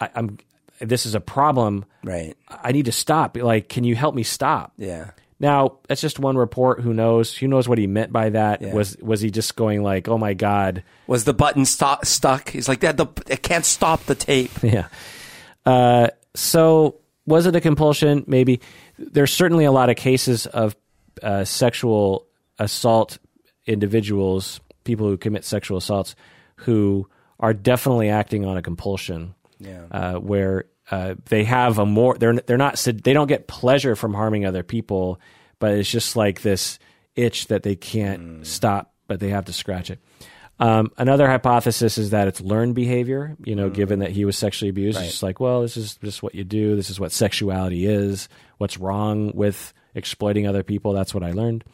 I, I'm this is a problem." Right. I need to stop. Like, can you help me stop? Yeah. Now, that's just one report. Who knows? Who knows what he meant by that? Yeah. Was was he just going like, "Oh my god"? Was the button sto- stuck? He's like that. The I can't stop the tape. Yeah. Uh, so was it a compulsion? Maybe. There's certainly a lot of cases of uh, sexual assault individuals, people who commit sexual assaults, who are definitely acting on a compulsion. Yeah. Uh, where uh, they have a more they're they're not they don't get pleasure from harming other people, but it's just like this itch that they can't stop, but they have to scratch it. Um, another hypothesis is that it's learned behavior. You know, given that he was sexually abused, it's just like, well, this is just what you do. This is what sexuality is. What's wrong with exploiting other people? That's what I learned.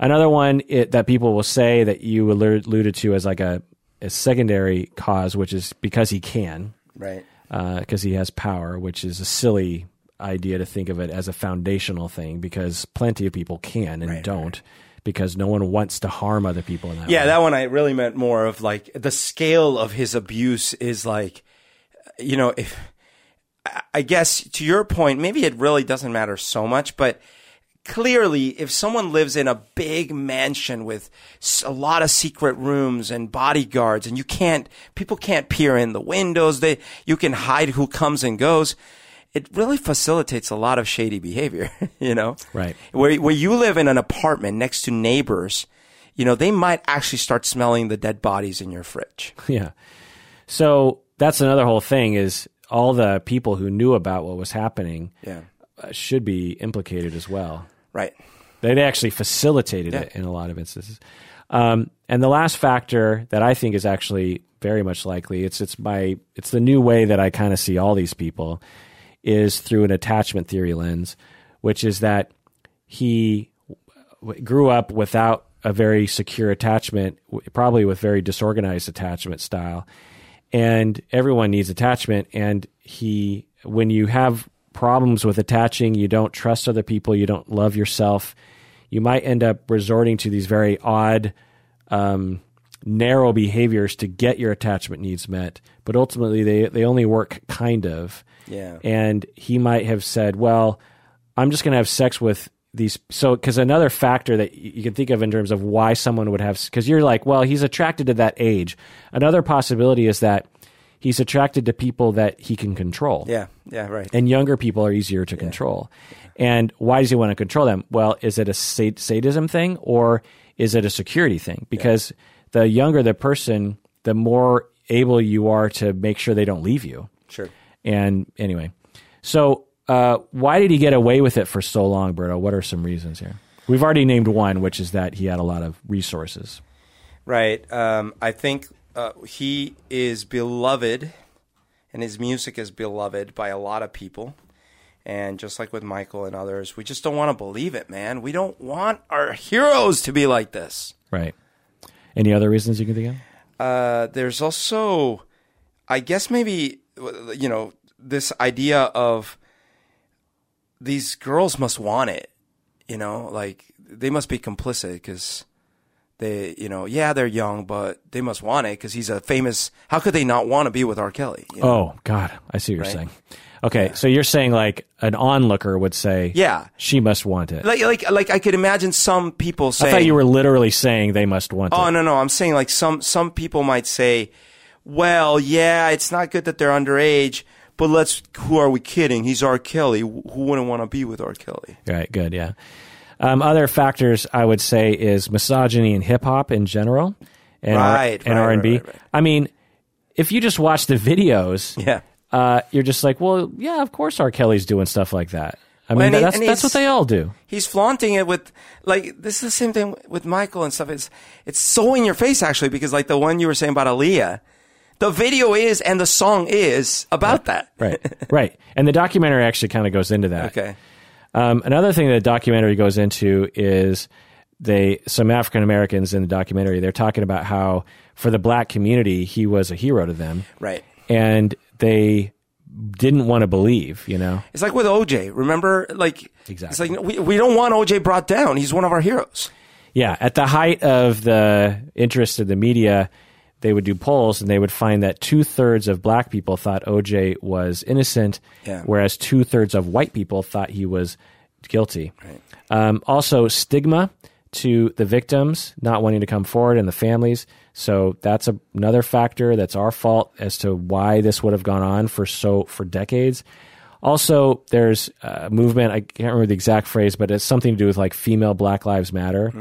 Another one it, that people will say that you alluded alluded to as like a, a secondary cause, which is because he can, Right. Uh, because he has power, which is a silly idea to think of it as a foundational thing because plenty of people can and Right, don't because no one wants to harm other people in that Yeah, way. that one I really meant more of like the scale of his abuse is like, you know, if I guess to your point, maybe it really doesn't matter so much, but clearly, if someone lives in a big mansion with a lot of secret rooms and bodyguards, and you can't, people can't peer in the windows, they, you can hide who comes and goes. It really facilitates a lot of shady behavior, you know? Right. Where, where you live in an apartment next to neighbors, you know, they might actually start smelling the dead bodies in your fridge. Yeah. So that's another whole thing is all the people who knew about what was happening Yeah. uh, should be implicated as well. Right. They actually facilitated it in a lot of instances. Um, and the last factor that I think is actually very much likely it's it's my it's the new way that I kind of see all these people is through an attachment theory lens, which is that he w- grew up without a very secure attachment, w- probably with very disorganized attachment style. And everyone needs attachment. And he, when you have problems with attaching, you don't trust other people, you don't love yourself, you might end up resorting to these very odd, um, narrow behaviors to get your attachment needs met. But ultimately, they, they only work kind of. Yeah. And he might have said, well, I'm just going to have sex with these. So, because another factor that you can think of in terms of why someone would have, because you're like, well, he's attracted to that age. Another possibility is that he's attracted to people that he can control. Yeah. Yeah. Right. And younger people are easier to control. And why does he want to control them? Well, is it a sadism thing or is it a security thing? Because the younger the person, the more able you are to make sure they don't leave you. Sure. And anyway, so uh, why did he get away with it for so long, Berto? What are some reasons here? We've already named one, which is that he had a lot of resources. Right. Um, I think uh, he is beloved, and his music is beloved by a lot of people. And just like with Michael and others, we just don't want to believe it, man. We don't want our heroes to be like this. Right. Any other reasons you can think of? Uh, there's also, I guess, maybe, you know, this idea of these girls must want it, you know, like they must be complicit because they, you know, yeah, they're young, but they must want it because he's a famous. How could they not want to be with R. Kelly? you know? Oh, God. I see what you're saying. Okay. So you're saying like an onlooker would say, Yeah. she must want it. Like, like, like I could imagine some people saying. I thought you were literally saying they must want it. Oh it. no, no, I'm saying like some some people might say, well, yeah, it's not good that they're underage, but let's. Who are we kidding? He's R. Kelly. Who wouldn't want to be with R. Kelly? Right. Good. Yeah. Um, other factors I would say is misogyny in hip hop in general, and R- Right, and right, R and B. right, right, right. I mean, if you just watch the videos, Yeah. uh, you're just like, well, yeah, of course R. Kelly's doing stuff like that. I mean, and he- that's and that's what they all do. He's flaunting it with like this is the same thing with Michael and stuff. It's it's so in your face actually because like the one you were saying about Aaliyah, the video is and the song is about that. Right. right. And the documentary actually kind of goes into that. Okay. Um, another thing that the documentary goes into is they some African Americans in the documentary they're talking about how for the black community he was a hero to them, Right. and they didn't want to believe. You know, It's like with OJ. Remember, like Exactly. It's like we we don't want OJ brought down. He's one of our heroes. yeah. At the height of the interest of the media, they would do polls and they would find that two thirds of black people thought OJ was innocent, Yeah. whereas two thirds of white people thought he was guilty. Um, also, stigma to the victims not wanting to come forward and the families. So that's a, another factor. That's our fault as to why this would have gone on for so for decades. Also, there's a movement. I can't remember the exact phrase, but it's something to do with like female Black Lives Matter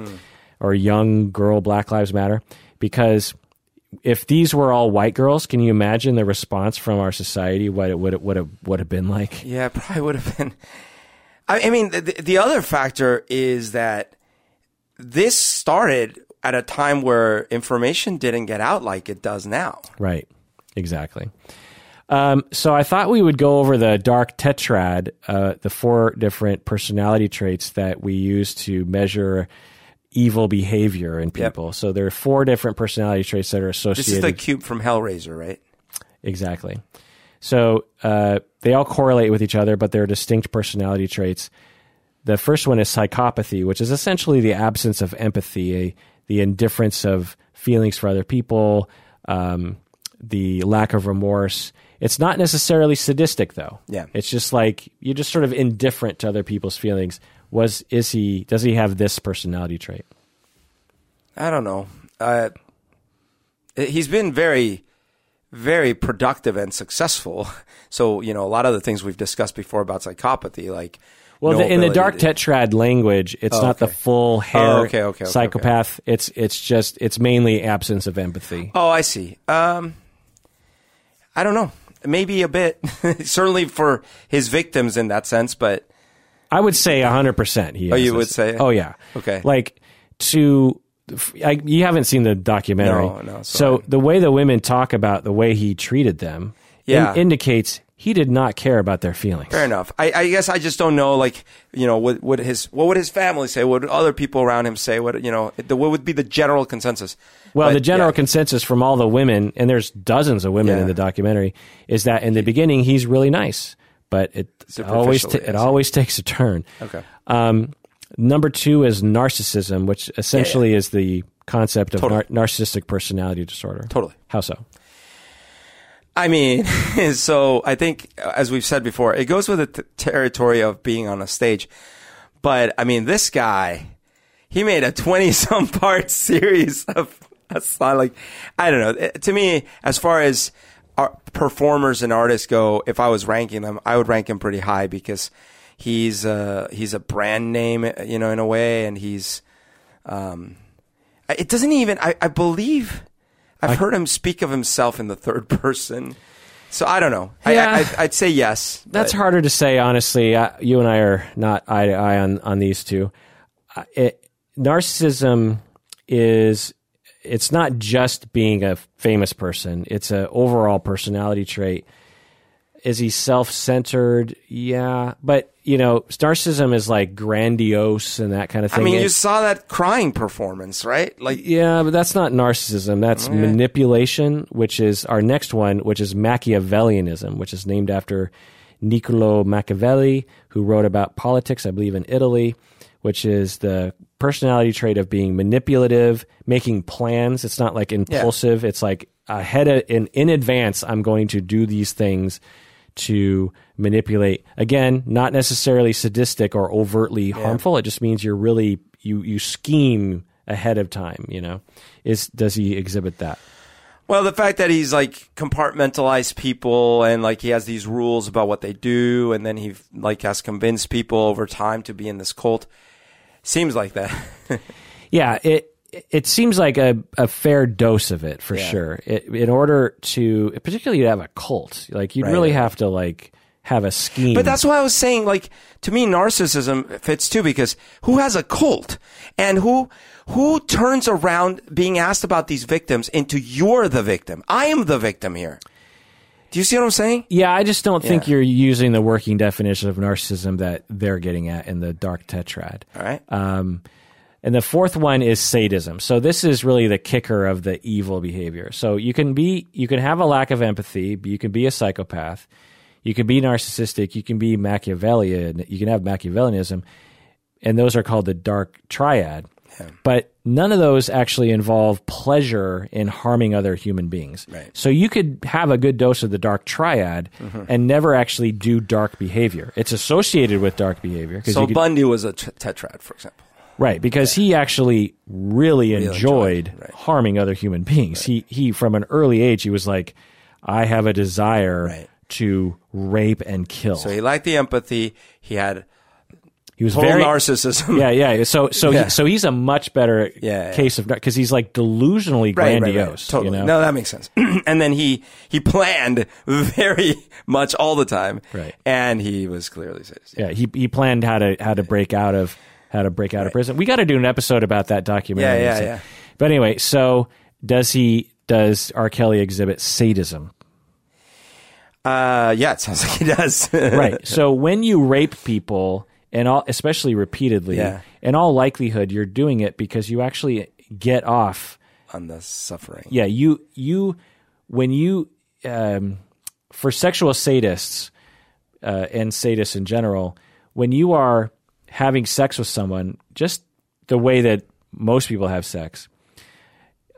or young girl Black Lives Matter. Because if these were all white girls, can you imagine the response from our society? What it would would have would have been like? Yeah, probably would have been. I, I mean, the, the other factor is that this started at a time where information didn't get out like it does now. Right. Exactly. Um, so I thought we would go over the dark tetrad, uh, the four different personality traits that we use to measure evil behavior in people. So there are four different personality traits that are associated. This is the cube from Hellraiser, right? Exactly. So uh, they all correlate with each other, but they're distinct personality traits. The first one is psychopathy, which is essentially the absence of empathy, a, the indifference of feelings for other people, um, the lack of remorse. It's not necessarily sadistic, though. Yeah. It's just like you're just sort of indifferent to other people's feelings. Was is he? Does he have this personality trait? I don't know. Uh, he's been very, very productive and successful. So you know, a lot of the things we've discussed before about psychopathy, like Well, no the, in the dark tetrad language, it's Oh, not the full hair Oh, okay, okay, okay, psychopath. It's it's just it's mainly absence of empathy. Oh, I see. Um, I don't know. Maybe a bit. Certainly for his victims in that sense, but I would say hundred percent. He. Oh, you this. would say? Oh yeah. Okay. Like to. I, you haven't seen the documentary, No, no, so the way the women talk about the way he treated them, in- Yeah. indicates he did not care about their feelings. fair enough. I, I guess I just don't know. Like you know, what would his what would his family say? What would other people around him say? What you know, the, what would be the general consensus? Well, But, the general yeah. consensus from all the women, and there's dozens of women Yeah. in the documentary, is that in the beginning he's really nice, but it always Superficially, ta- it always takes a turn. Okay. Um, number two is narcissism, which essentially is the concept of Totally. nar- narcissistic personality disorder. Totally. How so? I mean, so I think, as we've said before, it goes with the t- territory of being on a stage. But I mean, this guy, he made a 20 some part series of, that's not like, I don't know. It- to me, as far as performers and artists go, if I was ranking them, I would rank him pretty high because he's a, he's a brand name, you know, in a way. And he's, um, it doesn't even, I, I believe, I've heard him speak of himself in the third person. So I don't know. I, Yeah. I, I'd say yes. That's but- harder to say, honestly. Uh, you and I are not eye to eye on, on these two. It, narcissism is it's not just being a famous person; it's an overall personality trait. Is he self-centered? Yeah, but you know, narcissism is like grandiose and that kind of thing. I mean, It- you saw that crying performance, right? Like, yeah, but that's not narcissism. That's manipulation, which is our next one, which is Machiavellianism, which is named after Niccolo Machiavelli, who wrote about politics, I believe, in Italy, which is the personality trait of being manipulative, making plans. It's not like impulsive. It's like ahead of, in in advance. I'm going to do these things to manipulate. Again, not necessarily sadistic or overtly harmful. It just means you're really you you scheme ahead of time. You know, is does he exhibit that? well, the fact that he's like compartmentalized people and like he has these rules about what they do, and then he like has convinced people over time to be in this cult. Seems like that. Yeah, it it seems like a, a fair dose of it for Yeah. sure. It, in order to, particularly to have a cult, like you'd Right, really have to like have a scheme. But that's why I was saying, like, to me, narcissism fits too because who has a cult and who who turns around being asked about these victims into you're the victim. I am the victim here. Do you see what I'm saying? Yeah, I just don't think Yeah. you're using the working definition of narcissism that they're getting at in the dark tetrad. All right. Um, and the fourth one is sadism. So this is really the kicker of the evil behavior. So you can be, you can have a lack of empathy. You can be a psychopath. You can be narcissistic. You can be Machiavellian. You can have Machiavellianism, and those are called the dark triad. But none of those actually involve pleasure in harming other human beings. Right. So you could have a good dose of the dark triad mm-hmm. and never actually do dark behavior. It's associated with dark behavior. So could- Bundy was a t- tetrad, for example. Right, because he actually really, enjoyed, enjoyed, right. harming other human beings. He he from an early age he was like, I have a desire Right. to rape and kill. So he liked the empathy. He had he was full very narcissism. yeah, yeah. So so Yeah. He, so he's a much better Yeah, case of because he's like delusionally Right, right, right. grandiose. Totally. You know? No, that makes sense. and then he he planned very much all the time. Right. And he was clearly sadistic. Yeah, he he planned how to how to break out of how to break out of prison. We got to do an episode about that documentary. Yeah, yeah, yeah. But anyway, so does he? Does R. Kelly exhibit sadism? Uh, yeah, it sounds like he does. right. So when you rape people, and all, especially repeatedly, Yeah. in all likelihood, you're doing it because you actually get off. On the suffering. Yeah, you you when you um, for sexual sadists uh, and sadists in general, when you are having sex with someone, just the way that most people have sex,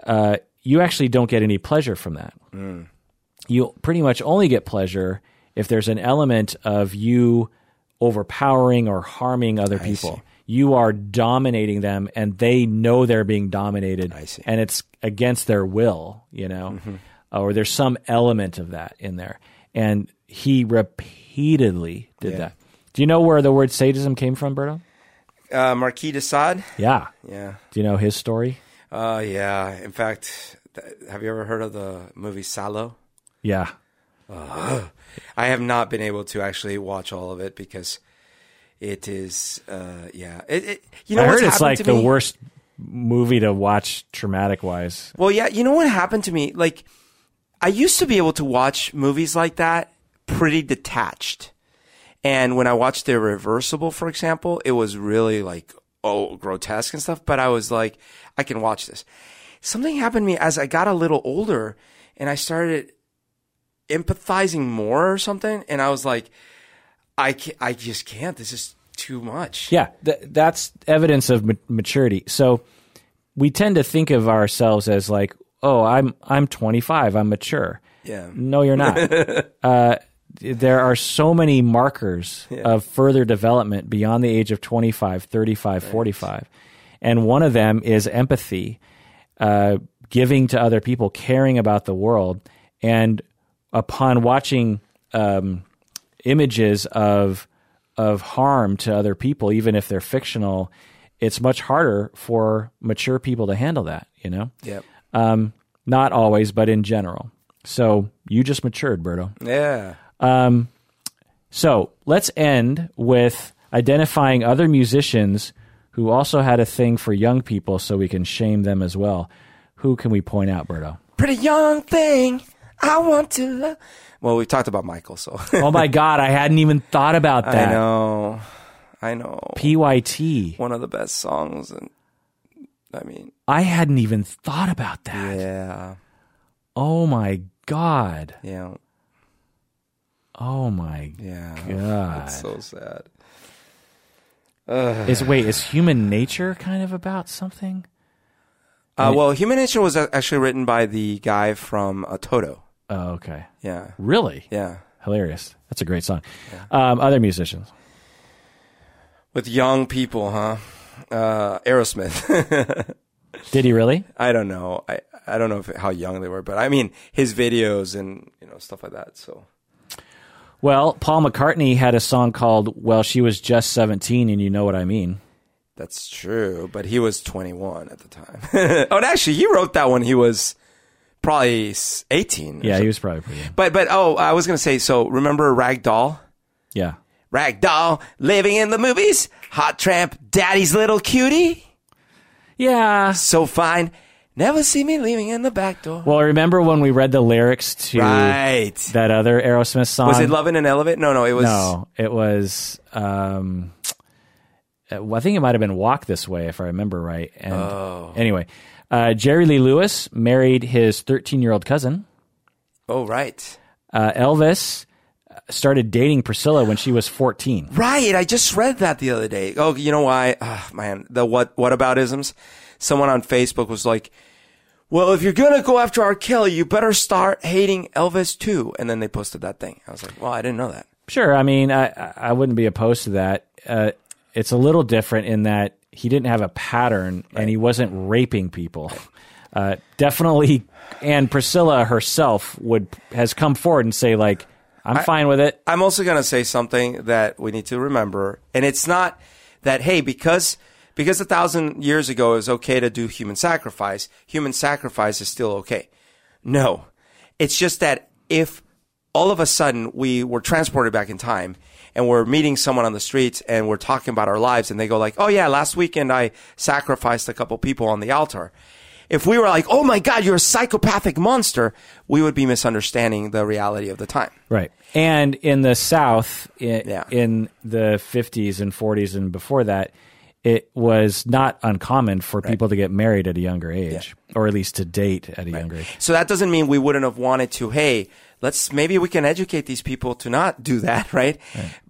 uh, you actually don't get any pleasure from that. You pretty much only get pleasure if there's an element of you overpowering or harming other people. You are dominating them, and they know they're being dominated, I see. and it's against their will, you know, or there's some element of that in there. And he repeatedly did Yeah. that. Do you know where the word sadism came from, Berto? Uh, Marquis de Sade. Yeah. Yeah. Do you know his story? Uh, yeah. In fact, th- have you ever heard of the movie Salo? Yeah. I have not been able to actually watch all of it because it is, uh, yeah. It, it, you know I heard it's like the me? worst movie to watch traumatic wise. Well, yeah, you know what happened to me? Like, I used to be able to watch movies like that pretty detached. And when I watched The Irreversible, for example, it was really like, oh, grotesque and stuff. But I was like, I can watch this. Something happened to me as I got a little older and I started empathizing more or something. And I was like, I, can't, I just can't. This is too much. Yeah, th- that's evidence of ma- maturity. So we tend to think of ourselves as like, oh, I'm I'm 25, I'm mature. Yeah. No, you're not. uh, there are so many markers of further development beyond the age of 25, 35, 45. And one of them is empathy, uh, giving to other people, caring about the world. And upon watching um, images of of harm to other people, even if they're fictional, it's much harder for mature people to handle that. You know, Yep. um, not always, but in general. So you just matured, Berto. Yeah. So let's end with identifying other musicians who also had a thing for young people, so we can shame them as well. Who can we point out, Berto? Pretty young thing. I want to love. Well, we talked about Michael, so. oh my God, I hadn't even thought about that. I know. I know. PYT. One of the best songs. And I mean, I hadn't even thought about that. yeah. Oh my God. Yeah. Oh my Yeah. God. It's so sad. Is wait, is human nature kind of about something? Uh, well, Human Nature was actually written by the guy from uh, Toto. Oh, okay. Yeah. Really? Yeah. Hilarious. That's a great song. Um, other musicians. With young people, huh? Uh, Aerosmith. Did he really? I don't know. I, I don't know if, how young they were, but I mean, his videos and, you know, stuff like that. So, Well, Paul McCartney had a song called "Well, She Was Just 17," and you know what I mean. That's true, but he was 21 at the time. oh, and actually, he wrote that when he was probably 18. Yeah, he was probably pretty. Young. But but oh, I was gonna say. So remember Ragdoll? Yeah. Ragdoll living in the movies. Hot tramp, daddy's little cutie. Yeah. So fine. Never see me leaving in the back door. Well, remember when we read the lyrics to right. that other Aerosmith song? Was it Love in an Elevator? No, no, it was. No, it was. Um, uh, I think it might have been "Walk This Way" if I remember right. And Oh. anyway, uh, Jerry Lee Lewis married his 13-year-old cousin. Oh, right. Uh, Elvis started dating Priscilla when she was 14. Right. I just read that the other day. Oh, you know why? Ah, man, the what what about isms? Someone on Facebook was like, "Well, if you're gonna go after R. Kelly, you better start hating Elvis too." And then they posted that thing. I was like, "Well, I didn't know that." Sure, I mean, I I- I wouldn't be opposed to that. Uh, it's a little different in that he didn't have a pattern and he wasn't raping people. Uh, definitely, and Priscilla herself would has come forward and say like, "I'm fine with it." I'm also going to say something that we need to remember, and it's not that hey because because a thousand years ago it was okay to do human sacrifice, human sacrifice is still okay. No, it's just that if all of a sudden we were transported back in time and we're meeting someone on the streets and we're talking about our lives and they go like, "Oh yeah, last weekend I sacrificed a couple people on the altar." If we were like, "Oh my god, you're a psychopathic monster," we would be misunderstanding the reality of the time. Right. And in the South, i Yeah. in the 50s and 40s and before that, it was not uncommon for people to get married at a younger age, or at least to date at a younger age. So that doesn't mean we wouldn't have wanted to, hey, let's maybe we can educate these people to not do that, right?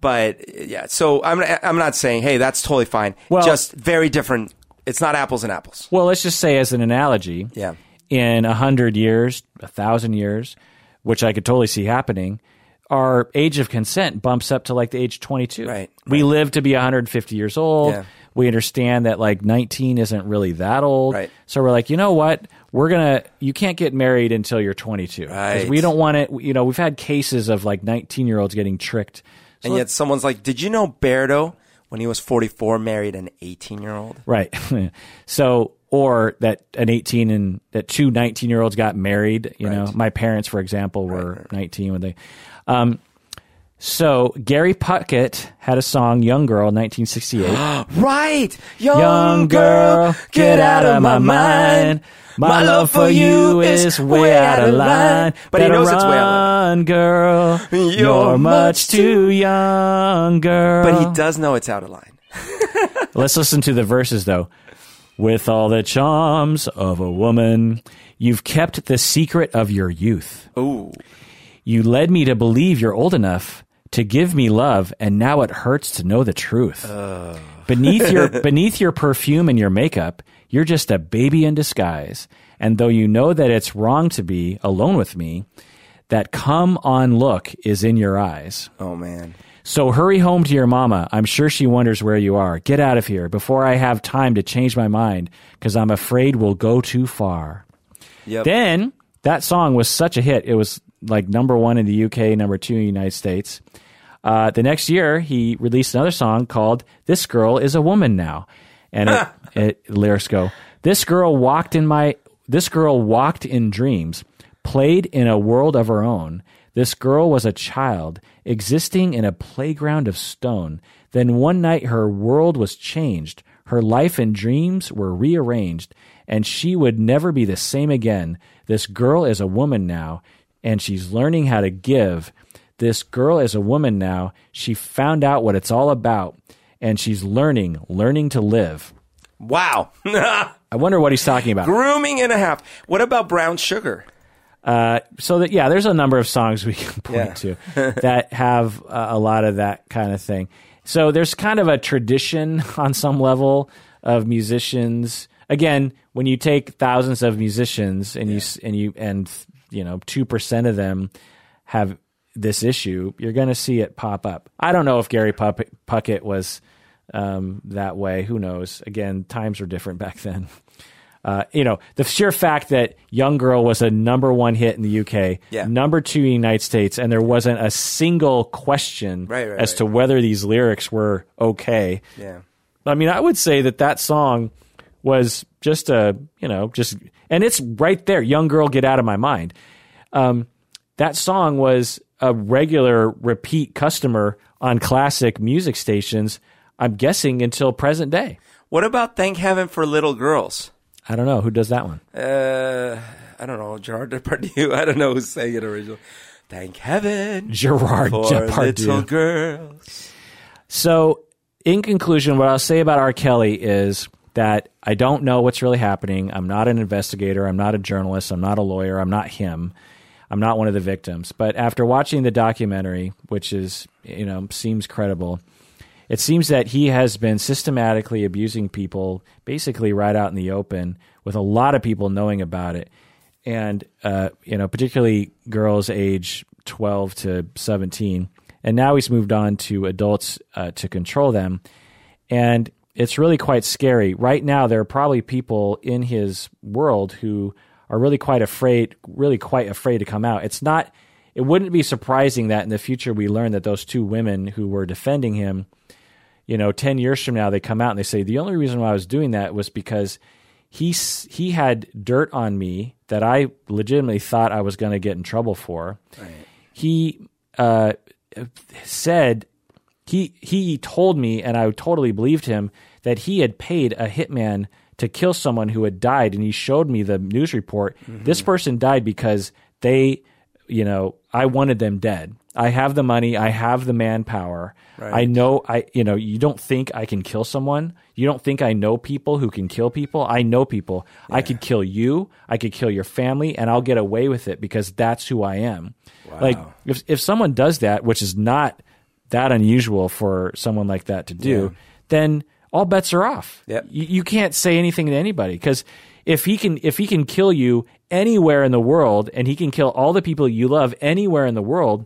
But yeah, so I'm I'm not saying, hey, that's totally fine. Well- just very different. It's not apples and apples. Well, let's just say, as an analogy, Yeah. in a hundred years, a thousand years, which I could totally see happening, our age of consent bumps up to like the age 22. Right, We live to be 150 years old. Yeah. We understand that like 19 isn't really that old. Right. So we're like, you know what? We're going to, you can't get married until you're 22. Right. We don't want it. You know, we've had cases of like 19 year olds getting tricked. So And yet someone's like, did you know Berto, when he was 44, married an 18 year old? Right. so, or that an 18 and that two 19 year olds got married. You know, my parents, for example, were 19 when they. Um, so Gary Puckett had a song, "Young Girl," 1968. Right. Young, Young girl, get out of my mind. My love for you is way out of line. But he Better knows it's way out of line. girl. You're You're much much too young, girl. But he does know it's out of line. Let's listen to the verses though. With all the charms of a woman, you've kept the secret of your youth. Ooh. You led me to believe you're old enough to give me love, and now it hurts to know the truth. beneath your beneath your perfume and your makeup, you're just a baby in disguise. And though you know that it's wrong to be alone with me, that come on look is in your eyes. Oh, man. So hurry home to your mama. I'm sure she wonders where you are. Get out of here before I have time to change my mind because I'm afraid we'll go too far. Yep. Then that song was such a hit. It was like number one in the UK, number two in the United States. Uh, the next year, he released another song called "This Girl Is a Woman Now," and it, it, lyrics go: "This girl walked in my, this girl walked in dreams, played in a world of her own. This girl was a child existing in a playground of stone. Then one night, her world was changed. Her life and dreams were rearranged, and she would never be the same again. This girl is a woman now, and she's learning how to give." This girl is a woman now. She found out what it's all about, and she's learning, learning to live. Wow. I wonder what he's talking about. Grooming and a half. What about brown sugar? Uh, so that yeah, there's a number of songs we can point Yeah. to that have uh, a lot of that kind of thing. So there's kind of a tradition on some level of musicians. Again, when you take thousands of musicians and you and you and you know two percent of them have this issue, you're going to see it pop up. I don't know if Gary Puck- Puckett was um, that way. Who knows? Again, times were different back then. Uh, you know, the sheer fact that Young Girl was a number one hit in the UK, Yeah. number two in the United States, and there wasn't a single question Right, right, as right. to whether these lyrics were okay. Yeah. I mean, I would say that that song was just a, you know, just, and it's right there. Young Girl, Get Out of My Mind. Um, that song was a regular repeat customer on classic music stations, I'm guessing until present day. What about Thank Heaven for Little Girls? I don't know. Who does that one? Uh, I don't know. Gerard Depardieu. I don't know who sang it originally. Thank Heaven Gerard for Depardieu. little girls. So, in conclusion, what I'll say about R. Kelly is that I don't know what's really happening. I'm not an investigator. I'm not a journalist. I'm not a lawyer. I'm not him. I'm not one of the victims. But after watching the documentary, which is, you know, seems credible, it seems that he has been systematically abusing people basically right out in the open with a lot of people knowing about it. And, uh, you know, particularly girls age 12 to 17. And now he's moved on to adults uh, to control them. And it's really quite scary. Right now, there are probably people in his world who are really quite afraid, really quite afraid to come out. It's not. It wouldn't be surprising that in the future we learn that those two women who were defending him, you know, ten years from now, they come out and they say the only reason why I was doing that was because he he had dirt on me that I legitimately thought I was going to get in trouble for. Right. He uh, said he he told me, and I totally believed him that he had paid a hitman to kill someone who had died, and he showed me the news report. This mm-hmm. person died because they, you know, I wanted them dead. I have the money, I have the manpower. I know I you know, you don't think I can kill someone? You don't think I know people who can kill people? I know people. I could kill you, I could kill your family and I'll get away with it because that's who I am. Like if if someone does that, which is not that unusual for someone like that to do, then all bets are off. Yep. You, you can't say anything to anybody because if he can if he can kill you anywhere in the world and he can kill all the people you love anywhere in the world,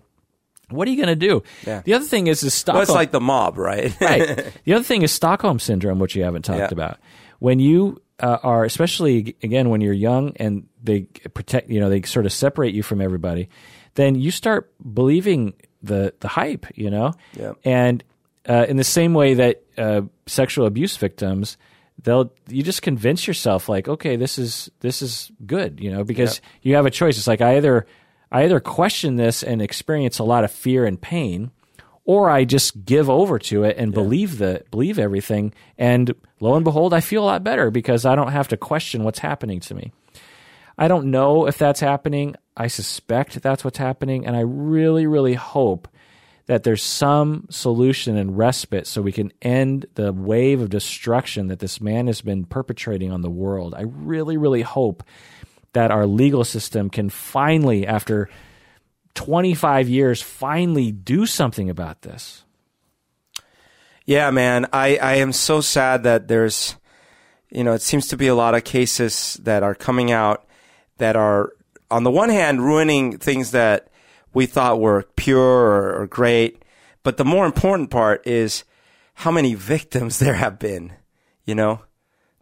what are you going to do? Yeah. The other thing is is Stockholm. Well, it's like the mob, right? right. The other thing is Stockholm syndrome, which you haven't talked Yeah. about. When you uh, are, especially again, when you're young and they protect, you know, they sort of separate you from everybody, then you start believing the the hype, you know, Yeah. and uh, in the same way that uh, sexual abuse victims, they'll you just convince yourself like, okay, this is this is good, you know, because you have a choice. It's like I either I either question this and experience a lot of fear and pain, or I just give over to it and believe the believe everything, and lo and behold, I feel a lot better because I don't have to question what's happening to me. I don't know if that's happening. I suspect that's what's happening, and I really, really hope that there's some solution and respite so we can end the wave of destruction that this man has been perpetrating on the world. I really, really hope that our legal system can finally, after 25 years, finally do something about this. Yeah, man. I, I am so sad that there's, you know, it seems to be a lot of cases that are coming out that are, on the one hand, ruining things that we thought were pure or, or great. But the more important part is how many victims there have been, you know?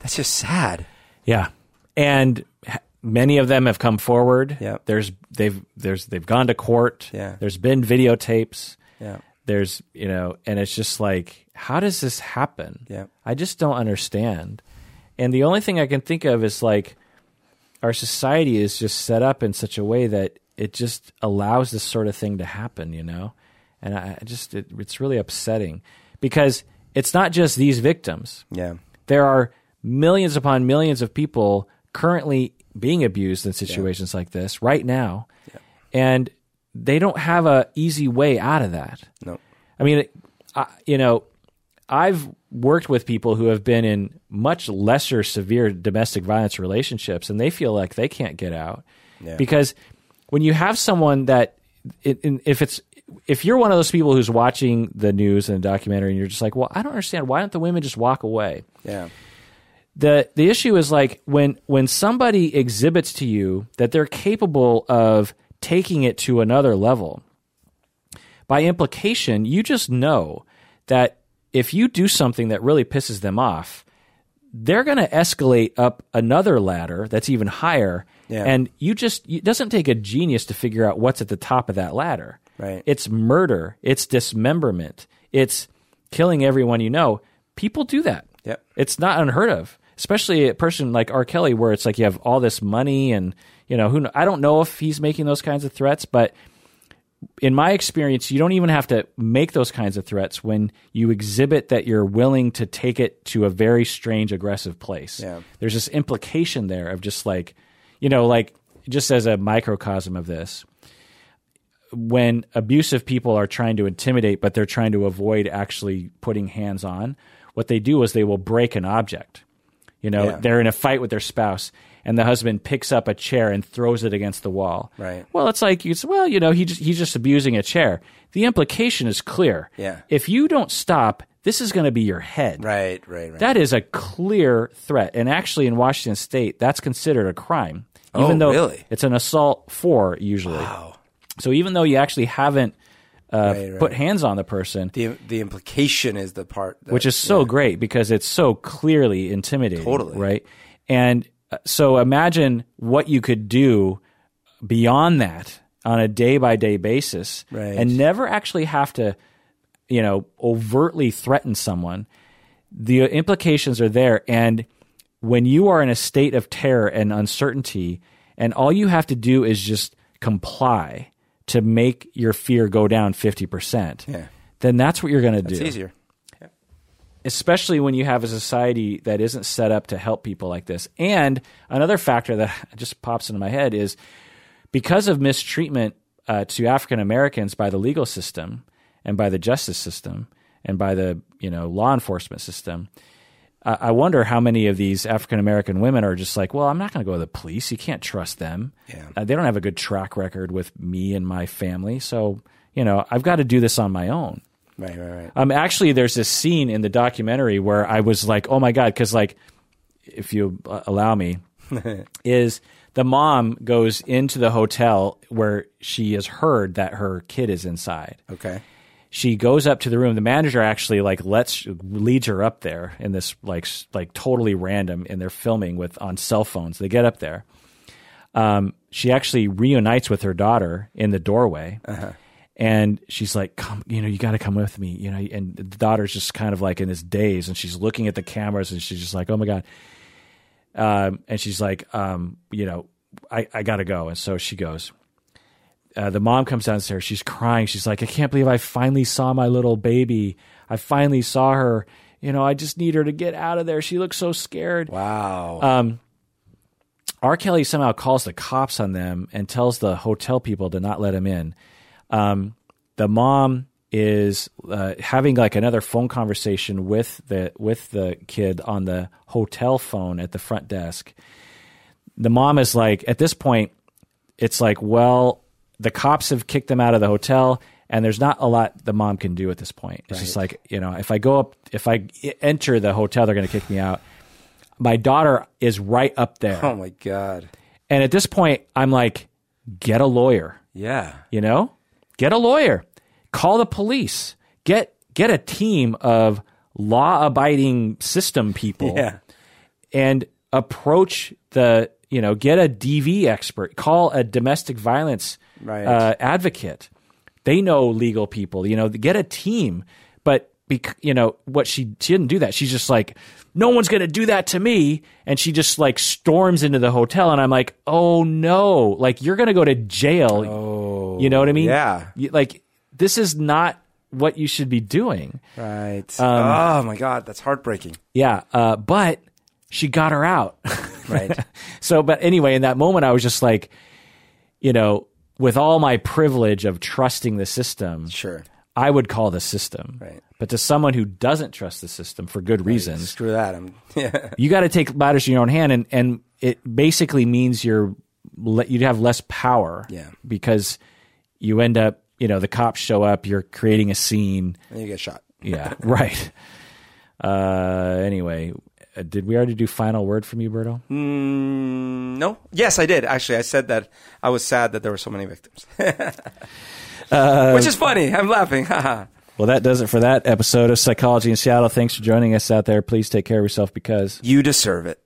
That's just sad. Yeah, and many of them have come forward. Yeah. there's they've there's they've gone to court. Yeah. there's been videotapes. Yeah. There's you know, and it's just like, how does this happen? Yeah. I just don't understand. And the only thing I can think of is like, our society is just set up in such a way that it just allows this sort of thing to happen. You know, and I I just it, it's really upsetting because it's not just these victims Yeah. there are millions upon millions of people currently being abused in situations like this right now, and they don't have a easy way out of that. No. I mean, it- I, you know, I've worked with people who have been in much lesser severe domestic violence relationships, and they feel like they can't get out Yeah. because when you have someone that, it, in, if it's if you're one of those people who's watching the news and a documentary, and you're just like, well, I don't understand. Why don't the women just walk away? Yeah. the the issue is like when when somebody exhibits to you that they're capable of taking it to another level by implication you just know that if you do something that really pisses them off they're going to escalate up another ladder that's even higher Yeah. and you just it doesn't take a genius to figure out what's at the top of that ladder Right. it's murder it's dismemberment it's killing everyone you know people do that Yep. it's not unheard of, especially a person like R. Kelly, where it's like you have all this money and you know who I don't know if he's making those kinds of threats, but in my experience, you don't even have to make those kinds of threats when you exhibit that you're willing to take it to a very strange, aggressive place. Yeah. There's this implication there of just like, you know, like just as a microcosm of this, when abusive people are trying to intimidate, but they're trying to avoid actually putting hands on, what they do is they will break an object. You know, Yeah. they're in a fight with their spouse, and the husband picks up a chair and throws it against the wall. Right. Well, it's like it's well, you know, he just, he's just abusing a chair. The implication is clear. Yeah. If you don't stop, this is going to be your head. Right. Right. Right. That is a clear threat, and actually, in Washington State, that's considered a crime. Even Oh, though really? it's an assault for usually. wow. So even though you actually haven't uh, Right, right. put hands on the person, The the implication is the part that, which is so great because it's so clearly intimidating. Totally. Right. And uh, so imagine what you could do beyond that on a day by day basis Right. and never actually have to, you know, overtly threaten someone. The implications are there. And when you are in a state of terror and uncertainty, and all you have to do is just comply to make your fear go down 50%, Yeah. then that's what you're going to do it's easier. especially when you have a society that isn't set up to help people like this. And another factor that just pops into my head is because of mistreatment uh, to African Americans by the legal system and by the justice system and by the you know law enforcement system. I I wonder how many of these African American women are just like, well, I'm not going to go to the police. You can't trust them. Yeah. Uh, they don't have a good track record with me and my family. So, you know, I've got to do this on my own. Right, right, right. Um, actually, there's this scene in the documentary where I was like, "Oh my god!" Because like, if you uh, allow me, is the mom goes into the hotel where she has heard that her kid is inside. Okay. She goes up to the room. The manager actually like lets leads her up there in this like like totally random, and they're filming with on cell phones. They get up there. Um, she actually reunites with her daughter in the doorway. And she's like, "Come, you know, you got to come with me, you know." And the daughter's just kind of like in this daze, and she's looking at the cameras, and she's just like, "Oh my god!" Um, and she's like, um, "You know, I, I got to go." And so she goes. Uh, the mom comes downstairs. She's crying. She's like, "I can't believe I finally saw my little baby. I finally saw her. You know, I just need her to get out of there. She looks so scared." Wow. Um, R. Kelly somehow calls the cops on them and tells the hotel people to not let him in. Um, the mom is uh, having like another phone conversation with the with the kid on the hotel phone at the front desk. The mom is like, at this point, it's like, well, the cops have kicked them out of the hotel, and there's not a lot the mom can do at this point. It's just like, you know, if I go up, if I enter the hotel, they're going to kick me out. My daughter is right up there. oh my god. And at this point, I'm like, get a lawyer, Yeah. you know? Get a lawyer. Call the police. Get get a team of law-abiding system people Yeah. and approach the, you know, get a DV expert. Call a domestic violence Right. uh, advocate. They know legal people, you know, get a team. But bec- you know what she, she didn't do that. She's just like, no one's going to do that to me, and she just like storms into the hotel, and I'm like, oh no, like you're going to go to jail. Oh. you know what I mean? Yeah. Like this is not what you should be doing. Right. Um, oh my god, that's heartbreaking. Yeah, uh, but she got her out. Right. so, but anyway, in that moment, I was just like, you know, with all my privilege of trusting the system, sure. I would call the system. Right. But to someone who doesn't trust the system for good reasons, Screw that. I'm yeah. you got to take matters in your own hand, and and it basically means you're you'd have less power. Yeah. Because you end up, you know, the cops show up, you're creating a scene. And you get shot. Yeah. right. Uh. Anyway, uh, did we already do final word from you, Berto? Mm, no. Yes, I did. Actually, I said that I was sad that there were so many victims. Uh, Which is funny. I'm laughing. Well, that does it for that episode of Psychology in Seattle. Thanks for joining us out there. Please take care of yourself because you deserve it.